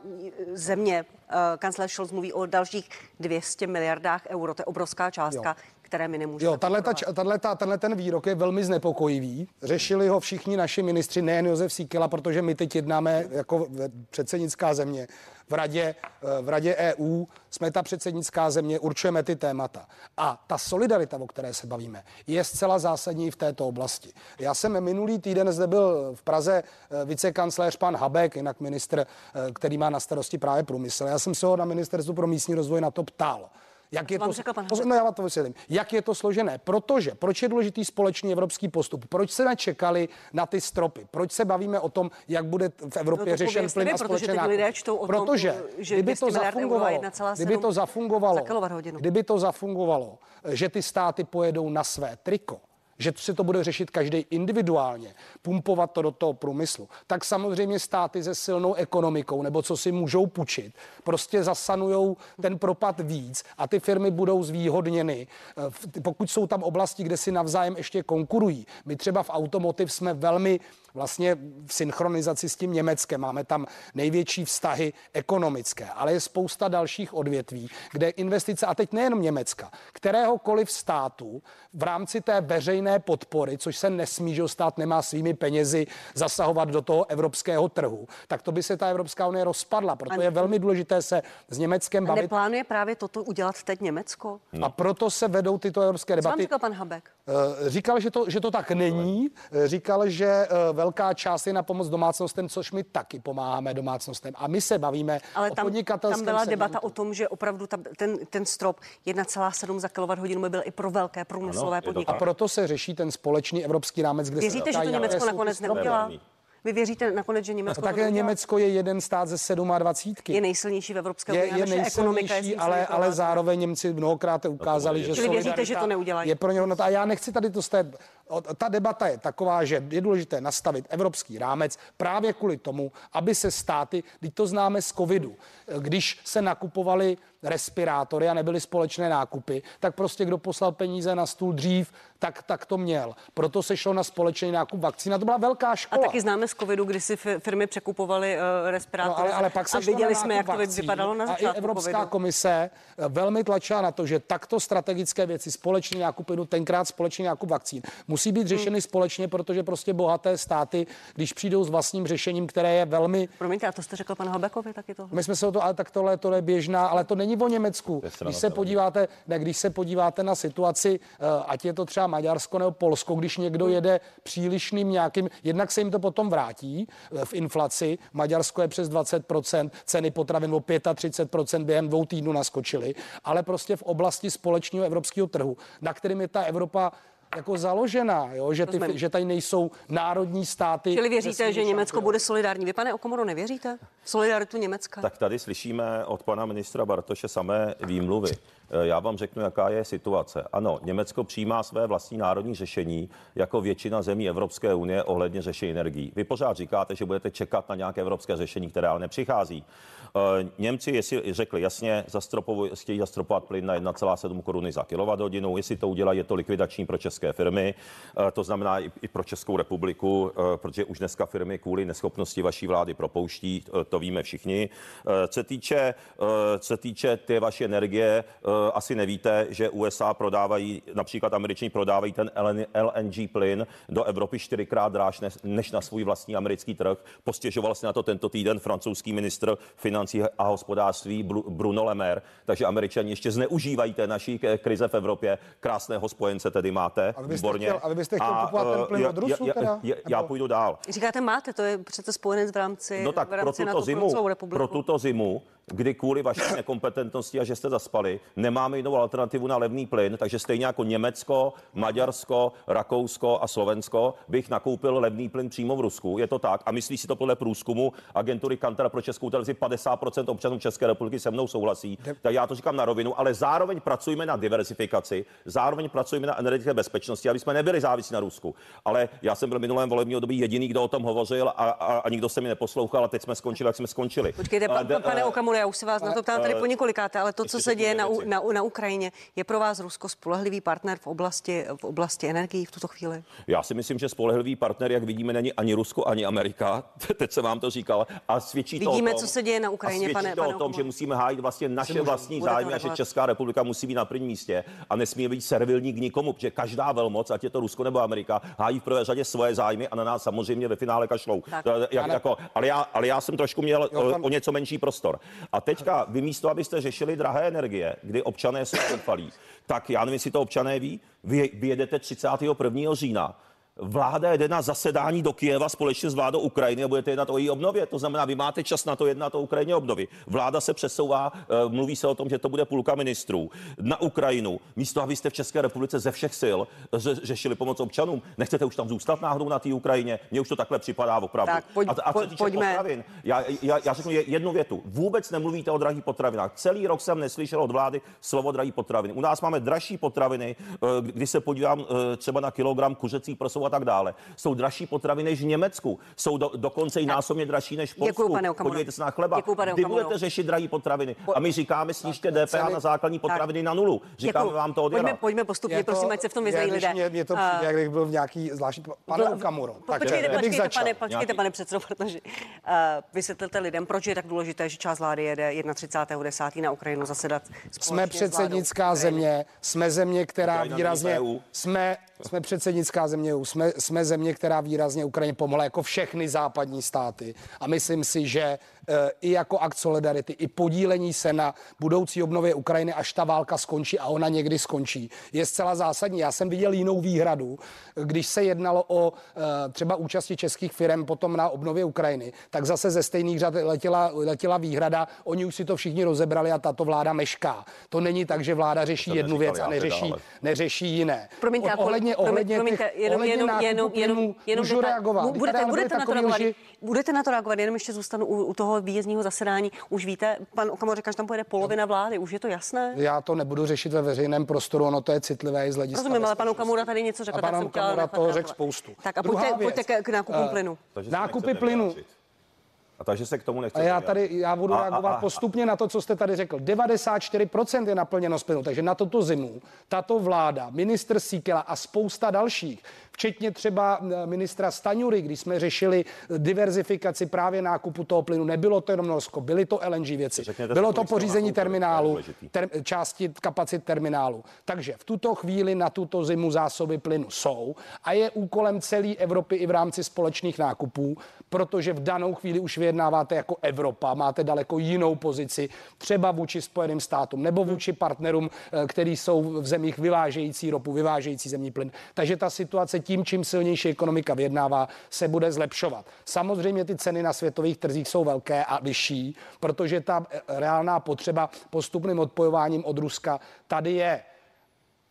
země, kancléř Scholz mluví o dalších 200 miliardách euro, to je obrovská částka, které my nemůžeme. Jo, tahle, ta, tenhle ten výrok je velmi znepokojivý. Řešili ho všichni naši ministři, nejen Josef Síkela, protože my teď jednáme jako předsednická země. V radě, eh, v radě EU jsme ta předsednická země, určujeme ty témata. A ta solidarita, o které se bavíme, je zcela zásadní v této oblasti. Já jsem minulý týden zde byl v Praze eh, vicekancléř pan Habek, jinak ministr, eh, který má na starosti právě průmysl. Já jsem se ho na ministerstvu pro místní rozvoj na to ptal. Jak je to, řekl pan? No já vám to vysvětlím. Jak je to složené? Protože, proč je důležitý společný evropský postup? Proč se nečekali na ty stropy? Proč se bavíme o tom, jak bude v Evropě No to řešen plyn a protože teď nákupy? lidé čtou o tom, Protože, že kdyby 200 to zafungovalo, 1,7 kdyby to zafungovalo, za kdyby to zafungovalo, že ty státy pojedou na své triko, že se to bude řešit každý individuálně, pumpovat to do toho průmyslu, tak samozřejmě státy se silnou ekonomikou nebo co si můžou půjčit, prostě zasanujou ten propad víc a ty firmy budou zvýhodněny. Eh, Pokud jsou tam oblasti, kde si navzájem ještě konkurují. My třeba v automotiv jsme velmi vlastně v synchronizaci s tím Německem. Máme tam největší vztahy ekonomické, ale je spousta dalších odvětví, kde investice, a teď nejenom Německa, kteréhokoliv státu v rámci té veřejné podpory, což se nesmí, že stát nemá svými penězi zasahovat do toho evropského trhu, tak to by se ta Evropská unie rozpadla. Proto je velmi důležité se s Německem A bavit. neplánuje právě toto udělat teď Německo? A proto se vedou tyto evropské Co vám debaty. říkal pan Habek? Eh, Říkal, že to, že to tak není. Eh, Říkal, že eh, velká část je na pomoc domácnostem, což my taky pomáháme domácnostem. A my se bavíme Ale o tam, podnikatelském tam byla segmentu. debata o tom, že opravdu ta, ten, ten strop 1,7 za kWh by byl i pro velké průmyslové podniky. A proto se řeší ten společný evropský rámec, kde Věříte, se že to Německo nakonec neudělá? Vy věříte nakonec, že Německo No, také? Německo je jeden stát ze 27. je nejsilnější v Evropské je, unii. a je naše ekonomika je nejsilnější, ale, ale zároveň Němci mnohokrát ukázali, že Čili věříte, že to neudělají? Je pro ně hodnota. A já nechci tady to stát. Ta debata je taková, že je důležité nastavit evropský rámec právě kvůli tomu, aby se státy, teď to známe z covidu, když se nakupovaly respirátory a nebyly společné nákupy, tak prostě kdo poslal peníze na stůl dřív, tak, tak to měl. Proto se šlo na společný nákup vakcín. A to byla velká A škola. taky známe z covidu, kdy si fi- firmy překupovaly uh, respirátory. No, ale, ale pak se a viděli jsme, jak to vypadalo na A i začátku Evropská covidu. komise eh, velmi tlačila na to, že takto strategické věci, společný nákup plynu, tenkrát společný nákup vakcín, musí být řešeny společně, protože prostě bohaté státy, když přijdou s vlastním řešením, které je velmi. Promiňte, a to jste řekl panu Habekovi taky to. My jsme se o to, ale tak tohle, tohle je běžná, ale to není o Německu. Když se podíváte, ne, když se podíváte na situaci, eh, ať je to třeba Maďarsko nebo Polsko, když někdo jede přílišným nějakým, jednak se jim to potom vrátí eh, v inflaci. Maďarsko je přes 20%, ceny potravin o 35% během dvou týdnů naskočily, ale prostě v oblasti společného evropského trhu, na kterým je ta Evropa jako založená, jo? Že, ty, že tady nejsou národní státy. Čili věříte, že Německo bude solidární? Vy, pane Okomoru, nevěříte? Solidaritu Německa? Tak tady slyšíme od pana ministra Bartoše samé výmluvy. Eh, já vám řeknu, jaká je situace. Ano, Německo přijímá své vlastní národní řešení jako většina zemí Evropské unie ohledně řešení energií. Vy pořád říkáte, že budete čekat na nějaké evropské řešení, které ale nepřichází. Eh, Němci jestli řekli jasně, chtějí zastropovat plyn na 1,7 koruny za kWh. Jestli to udělají, je to likvidační pro české firmy. Eh, to znamená i pro Českou republiku, protože už dneska firmy kvůli neschopnosti vaší vlády propouští, to víme všichni. Co týče, co týče ty vaší energie, asi nevíte, že USA prodávají, například američani prodávají ten LNG plyn do Evropy čtyřikrát dráž než na svůj vlastní americký trh. Postěžoval se na to tento týden francouzský ministr financí a hospodářství Bruno Le Maire. Takže američani ještě zneužívají té naší krize v Evropě. Krásného spojence tedy máte. A vy byste chtěl, a vy byste chtěl kupovat ten plyn od Rusů já, já, já, já půjdu dál. Říkáte máte, to je přece spojenec v rámci No tak v rámci pro tuto, zimu, pro tuto zimu kdy kvůli vaší nekompetentnosti a že jste zaspali, nemáme jinou alternativu na levný plyn, takže stejně jako Německo, Maďarsko, Rakousko a Slovensko bych nakoupil levný plyn přímo v Rusku. Je to tak a myslí si to podle průzkumu agentury Kantar pro Českou televizi 50% občanů České republiky se mnou souhlasí. Tak já to říkám na rovinu, ale zároveň pracujeme na diversifikaci, zároveň pracujeme na energetické bezpečnosti, aby jsme nebyli závislí na Rusku. Ale já jsem byl minulém volebním období jediný, kdo o tom hovořil a, a, a nikdo se mi neposlouchal, a teď jsme skončili, jak jsme skončili. Počkejte, pa, pa, pane Okamura, já už se vás na to ptám tady po několikáté, ale to, co se děje na, na, na Ukrajině, je pro vás Rusko spolehlivý partner v oblasti, v oblasti energií v tuto chvíli? Já si myslím, že spolehlivý partner, jak vidíme, není ani Rusko, ani Amerika. Teď jsem vám to říkal. A svědčí to Vidíme, o tom, co se děje na Ukrajině, a pane, to pane o tom, že musíme hájit vlastně naše vlastní zájmy a že Česká republika musí být na prvním místě a nesmí být servilní k nikomu, protože každá velmoc, ať je to Rusko nebo Amerika, hájí v prvé řadě svoje zájmy a na nás samozřejmě ve finále kašlou. Jak, jako, ale, já, ale já jsem trošku měl jo, tam... o něco menší prostor. A teďka vy místo, aby abyste řešili drahé energie, kdy občané jsou zoufalí, tak já nevím, jestli to občané ví, vy, vy jedete 31. října Vláda jede na zasedání do Kijeva společně s vládou Ukrajiny a budete jednat o její obnově. To znamená, vy máte čas na to jednat o Ukrajině obnovy. Vláda se přesouvá, eh, mluví se o tom, že to bude půlka ministrů na Ukrajinu. Místo, abyste v České republice ze všech sil řešili pomoc občanům, nechcete už tam zůstat náhodou na té Ukrajině? Mně už to takhle připadá opravdu. Tak, pojď, a, a co týče pojďme. potravin, já, já, já řeknu jednu větu. Vůbec nemluvíte o drahých potravinách. Celý rok jsem neslyšel od vlády slovo drahý potraviny. U nás máme dražší potraviny, eh, když se podívám eh, třeba na kilogram kuřecí prsu a tak dále, jsou dražší potraviny než v Německu. Jsou do, dokonce i násobně dražší než v Polsku. Děkuju, pane Podívejte se na chleba. Děkuju, pane Kdy budete řešit drahé potraviny? A my říkáme, snížte DPH na základní potraviny tak. na nulu. Říkáme Děkuju. vám to od pojďme, pojďme postupně, to, prosím, ať se v tom vyznají lidé. Mě, mě to přijde, jak bych byl v nějaký zvláštní... Pane Okamuro. Počkejte, počkejte, pane, počkejte, pane předsedo, protože uh, vysvětlete lidem, proč je tak důležité, že část vlády jede 31.10. na Ukrajinu zasedat Jsme předsednická země, jsme země, která výrazně... Jsme, jsme předsednická země, jsme jsme země, která výrazně Ukrajině pomohla jako všechny západní státy. A myslím si, že i jako akt solidarity, i podílení se na budoucí obnově Ukrajiny, až ta válka skončí a ona někdy skončí, je zcela zásadní. Já jsem viděl jinou výhradu, když se jednalo o e, třeba účasti českých firm potom na obnově Ukrajiny, tak zase ze stejných řad letěla, letěla výhrada, oni už si to všichni rozebrali a tato vláda mešká. To není tak, že vláda řeší jednu věc a neřeší, neřeší jiné. Promiňte, ohledně, ohledně, promiňte, jenom, jenom, jenom, jenom, jenom můžu reagovat. Budete, budete, na to reagovat, lži... budete na to reagovat, jenom ještě zůstanu u, u toho výjezdního zasedání. Už víte, pan Okamor říká, že tam pojede polovina vlády, už je to jasné? Já to nebudu řešit ve veřejném prostoru, ono to je citlivé i z hlediska. Rozumím, ale pan Okamura tady něco řekl, a pan Okamura toho řekl spoustu. Tak a pojďte, pojďte k, k nákupům uh, plynu. Nákupy plynu. A takže se k tomu nechce. A já tady, já budu a, reagovat a, a, postupně na to, co jste tady řekl. 94% je naplněno plynu, takže na toto zimu tato vláda, minister Síkela a spousta dalších včetně třeba ministra Staňury, když jsme řešili diverzifikaci právě nákupu toho plynu. Nebylo to jenom Norsko, byly to LNG věci. Řekněte Bylo to pořízení terminálu, ter, části kapacit terminálu. Takže v tuto chvíli na tuto zimu zásoby plynu jsou a je úkolem celé Evropy i v rámci společných nákupů, protože v danou chvíli už vyjednáváte jako Evropa, máte daleko jinou pozici, třeba vůči Spojeným státům nebo vůči partnerům, eh, který jsou v zemích vyvážející ropu, vyvážející zemní plyn. Takže ta situace tím, čím silnější ekonomika vyjednává, se bude zlepšovat. Samozřejmě ty ceny na světových trzích jsou velké a vyšší, protože ta eh, reálná potřeba postupným odpojováním od Ruska tady je.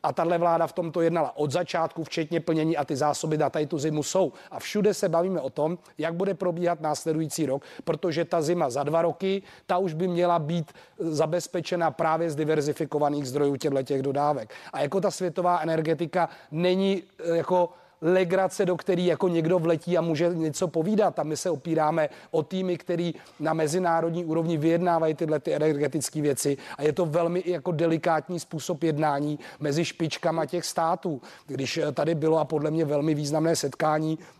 A tahle vláda v tomto jednala od začátku, včetně plnění a ty zásoby na tady tu zimu jsou. A všude se bavíme o tom, jak bude probíhat následující rok, protože ta zima za dva roky, ta už by měla být zabezpečena právě z diverzifikovaných zdrojů těchto těch dodávek. A jako ta světová energetika není eh, jako legrace, do který jako někdo vletí a může něco povídat. A my se opíráme o týmy, který na mezinárodní úrovni vyjednávají tyhle ty energetické věci a je to velmi jako delikátní způsob jednání mezi špičkama těch států. Když tady bylo a podle mě velmi významné setkání Eh,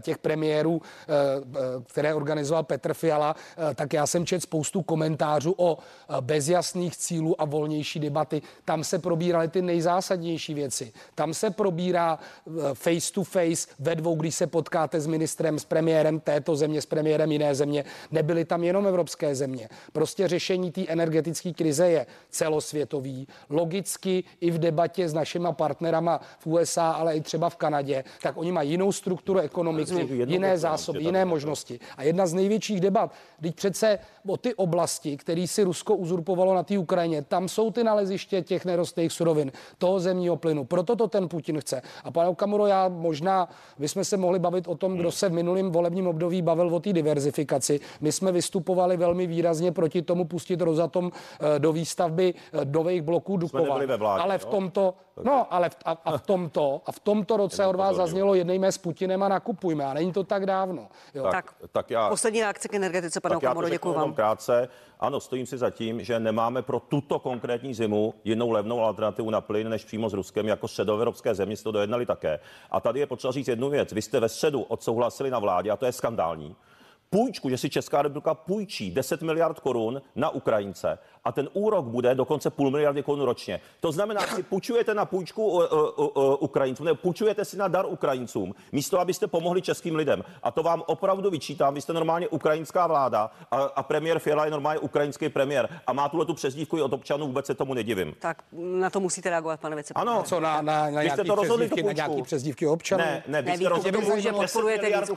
těch premiérů, eh, eh, které organizoval Petr Fiala, tak já jsem čet spoustu komentářů o bezjasných cílů a volnější debaty. Tam se probíraly ty nejzásadnější věci. Tam se probírá face to face ve dvou, když se potkáte s ministrem, s premiérem této země, s premiérem jiné země. Nebyly tam jenom evropské země. Prostě řešení té energetické krize je celosvětový. Logicky i v debatě s našima partnerama v USA, ale i třeba v Kanadě, tak oni mají jinou strukturu ekonomiky ekonomiky, jiné zásoby, jiné možnosti. A jedna z největších debat, když přece o ty oblasti, které si Rusko uzurpovalo na té Ukrajině, tam jsou ty naleziště těch nerostných surovin, toho zemního plynu. Proto to ten Putin chce. A pane Okamuro, já možná, bychom se mohli bavit o tom, kdo se v minulém volebním období bavil o té diverzifikaci. My jsme vystupovali velmi výrazně proti tomu pustit Rozatom eh, do výstavby eh, nových bloků Dukova. Ale v tomto, no, ale v, a, a v tomto, a v tomto roce od vás zaznělo jednejme s Putinem a nakup nakupujme. A není to tak dávno. Jo. Tak, tak, tak já, poslední reakce k energetice, pane Okamoro, děkuji vám. Krátce. Ano, stojím si za tím, že nemáme pro tuto konkrétní zimu jinou levnou alternativu na plyn než přímo s Ruskem, jako středoevropské země si to dojednali také. A tady je potřeba říct jednu věc. Vy jste ve středu odsouhlasili na vládě, a to je skandální, půjčku, že si Česká republika půjčí 10 miliard korun na Ukrajince a ten úrok bude dokonce půl miliardy korun ročně. To znamená, že si půjčujete na půjčku uh, uh, uh, Ukrajincům, nebo půjčujete si na dar Ukrajincům, místo abyste pomohli českým lidem. A to vám opravdu vyčítám. Vy jste normálně ukrajinská vláda a, a premiér Fiala je normálně ukrajinský premiér a má tuhle tu přezdívku i od občanů, vůbec se tomu nedivím. Tak na to musíte reagovat, pane vicepremiér. Ano, co na, na, na, nějaký, to rozhodli na nějaký přezdívky občanů? Ne, ne, vy jste rozhodli, že podporujete víc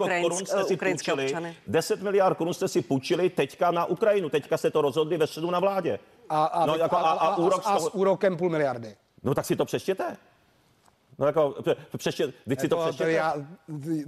ukrajinské občany. 10 miliard korun jste si půjčili teďka na Ukrajinu. Teďka se to rozhodli ve středu na vládě. A, a, no, jako, a, a, a, úrok a, a s úrokem půl miliardy. No tak si to přečtěte. No jako, přeště, vy si to jako, přečtěte. Já,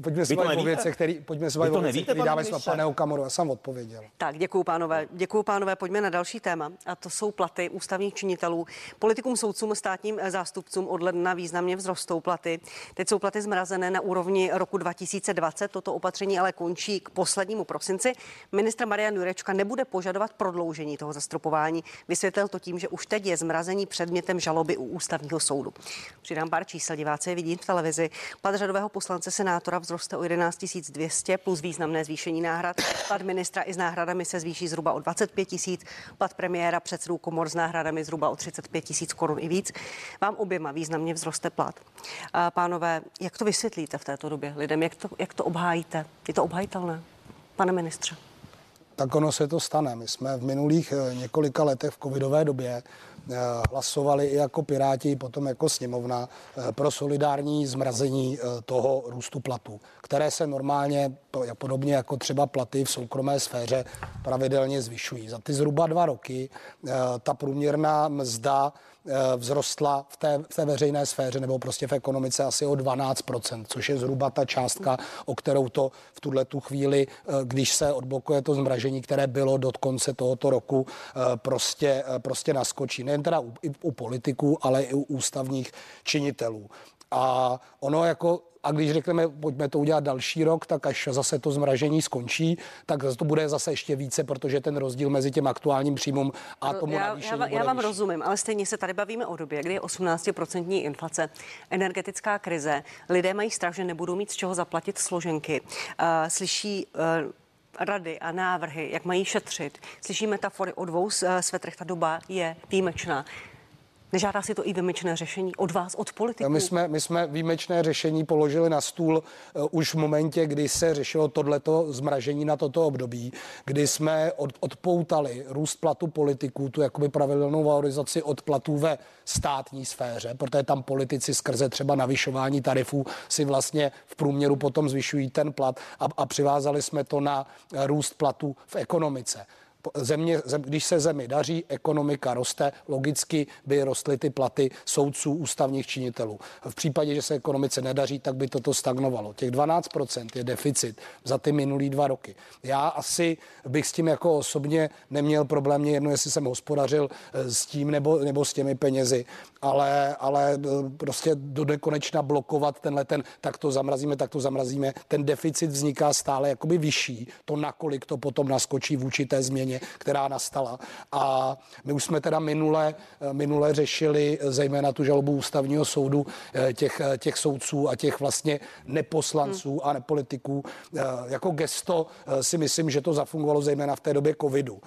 pojďme se bavit o věcech, který, pojďme se bavit o věcech, který dáme s pane Okamoru. Já jsem odpověděl. Tak, děkuji pánové. Děkuji pánové. Pojďme na další téma. A to jsou platy ústavních činitelů. Politikům, soudcům, státním zástupcům od ledna významně vzrostou platy. Teď jsou platy zmrazené na úrovni roku 2020. Toto opatření ale končí k poslednímu prosinci. Ministr Marian Jurečka nebude požadovat prodloužení toho zastropování. Vysvětlil to tím, že už teď je zmrazení předmětem žaloby u ústavního soudu. Přidám pár čísel diváci je vidí v televizi. Plat řadového poslance senátora vzroste o 11 200 plus významné zvýšení náhrad. Plat ministra i s náhradami se zvýší zhruba o 25 tisíc. Plat premiéra předsedů komor s náhradami zhruba o 35 tisíc korun i víc. Vám oběma významně vzroste plat. Pánové, jak to vysvětlíte v této době lidem? Jak to, jak to obhájíte? Je to obhajitelné? Pane ministře tak ono se to stane. My jsme v minulých eh, několika letech v covidové době hlasovali i jako Piráti, potom jako sněmovna eh, pro solidární zmrazení toho růstu platů, které se normálně, podobně jako třeba platy v soukromé sféře, pravidelně zvyšují. Za ty zhruba dva roky ta průměrná mzda Eh, vzrostla v té, v té veřejné sféře nebo prostě v ekonomice asi o 12%, což je zhruba ta částka, o kterou to v tuhle tu chvíli, eh, když se odblokuje to zmražení, které bylo do konce tohoto roku, eh, prostě, prostě naskočí. Nejen teda u, u politiků, ale i u ústavních činitelů. A ono jako a když řekneme, pojďme to udělat další rok, tak až zase to zmražení skončí, tak to bude zase ještě více, protože ten rozdíl mezi tím aktuálním příjmem a tomu já, já, já vám vyšší. rozumím, ale stejně se tady bavíme o době, kdy je 18% inflace, energetická krize, lidé mají strach, že nebudou mít z čeho zaplatit složenky, uh, slyší uh, rady a návrhy, jak mají šetřit. Slyší metafory o dvou eh, svetrech, ta doba je výjimečná. Nežádá si to i výjimečné řešení od vás, od politiků? My jsme, my jsme výjimečné řešení položili na stůl uh, už v momentě, kdy se řešilo tohleto zmražení na toto období, kdy jsme od, odpoutali růst platu politiků, tu jakoby pravidelnou valorizaci od platů ve státní sféře, protože tam politici skrze třeba navyšování tarifů si vlastně v průměru potom zvyšují ten plat a, a přivázali jsme to na růst platů v ekonomice země, zem, když se zemi daří, ekonomika roste, logicky by rostly ty platy soudců, ústavních činitelů. V případě, že se ekonomice nedaří, tak by toto stagnovalo. Těch 12% je deficit za ty minulý dva roky. Já asi bych s tím jako osobně neměl problém, mě jedno, jestli jsem hospodařil eh, s tím nebo, nebo s těmi penězi, ale, ale eh, prostě do nekonečna blokovat tenhle ten, tak to zamrazíme, tak to zamrazíme. Ten deficit vzniká stále jakoby vyšší, to nakolik to potom naskočí vůči té změně která nastala. A my už jsme teda minule, minule řešili zejména tu žalobu ústavního soudu eh, těch, eh, těch soudců a těch vlastně neposlanců hmm. a nepolitiků. Eh, jako gesto si myslím, že to zafungovalo zejména v té době covidu.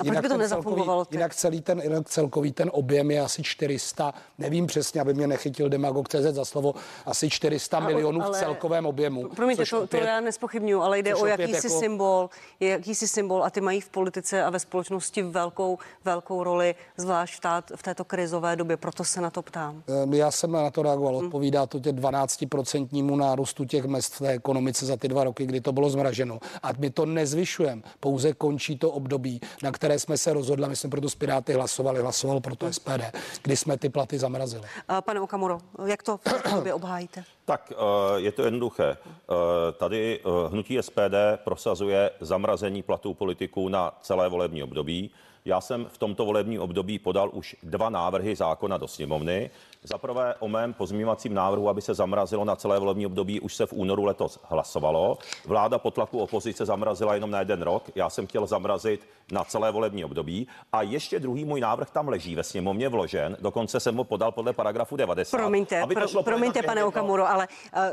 A jinak by to nezafungovalo? Celkový, jinak celý ten, jinak celkový ten objem je asi 400, nevím přesně, aby mě nechytil demagog CZ za slovo, asi 400 ale, milionů ale, v celkovém objemu. Promiňte, to, opět, to já nespochybnuju, ale jde o jakýsi jako, symbol, jakýsi symbol a ty mají v politice a ve společnosti velkou, velkou roli, zvlášť v, tát, v této krizové době. Proto se na to ptám. Ehm, já jsem na to reagoval. Hmm. Odpovídá to tě 12% nárůstu těch mest v té ekonomice za ty dva roky, kdy to bylo zmraženo. A my to nezvyšujeme. Pouze končí to období, na které jsme se rozhodli. My jsme proto s Piráty hlasovali, hlasoval pro to SPD, kdy jsme ty platy zamrazili. Pane Okamuro, jak to v době obhájíte? Tak eh, je to jednoduché. Eh, tady eh, hnutí SPD prosazuje zamrazení platů politiků na celé volební období. Já jsem v tomto volebním období podal už dva návrhy zákona do sněmovny. Za prvé o mém pozměňovacím návrhu, aby se zamrazilo na celé volební období, už se v únoru letos hlasovalo. Vláda po tlaku opozice zamrazila jenom na jeden rok. Já jsem chtěl zamrazit na celé volební období. A ještě druhý můj návrh tam leží ve sněmovně vložen. Dokonce jsem ho podal podle paragrafu 90. Promiňte, aby pro, promiňte pane Okamuro, ale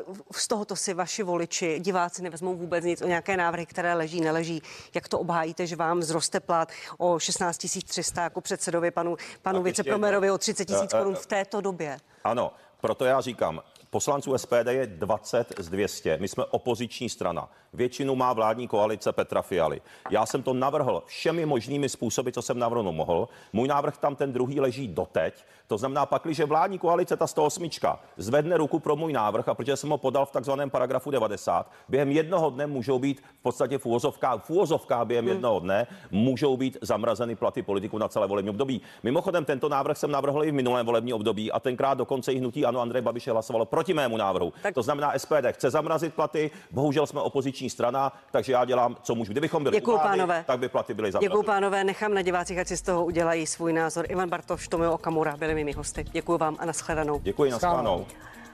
uh, z tohoto si vaši voliči, diváci nevezmou vůbec nic o nějaké návrhy, které leží, neleží. Jak to obhájíte, že vám zroste plat o 16 300 jako předsedovi panu, panu vicepromerovi o 30 tisíc korun v této době? Době. Ano, proto já říkám, Poslanců SPD je 20 z 200. My jsme opoziční strana. Většinu má vládní koalice Petra Fialy. Já jsem to navrhl všemi možnými způsoby, co jsem navrhnout mohl. Můj návrh tam ten druhý leží doteď. To znamená, pak, že vládní koalice, ta 108, zvedne ruku pro můj návrh, a protože jsem ho podal v takzvaném paragrafu 90, během jednoho dne můžou být v podstatě v úvozovkách, v úvozovkách během hmm. jednoho dne můžou být zamrazeny platy politiků na celé volební období. Mimochodem, tento návrh jsem navrhl i v minulém volebním období a tenkrát dokonce i hnutí ano Andrej Babiše hlasovalo proti mému návrhu. Tak... To znamená, SPD chce zamrazit platy, bohužel jsme opoziční strana, takže já dělám, co můžu. Kdybychom byli Děkuju, vlády, pánové. tak by platy byly zamrazeny. Děkuji, pánové, nechám na divácích, ať si z toho udělají svůj názor. Ivan Bartoš, Tomio Okamura byli mými hosty. Děkuji vám a nashledanou. Děkuji, nashledanou.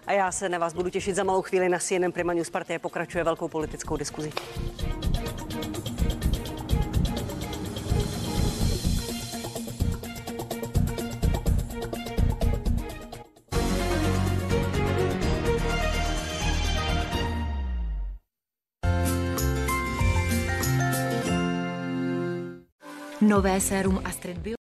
A já se na vás budu těšit za malou chvíli na CNN Prima News Partie. Pokračuje velkou politickou diskuzi. Nové sérum Astrid Bio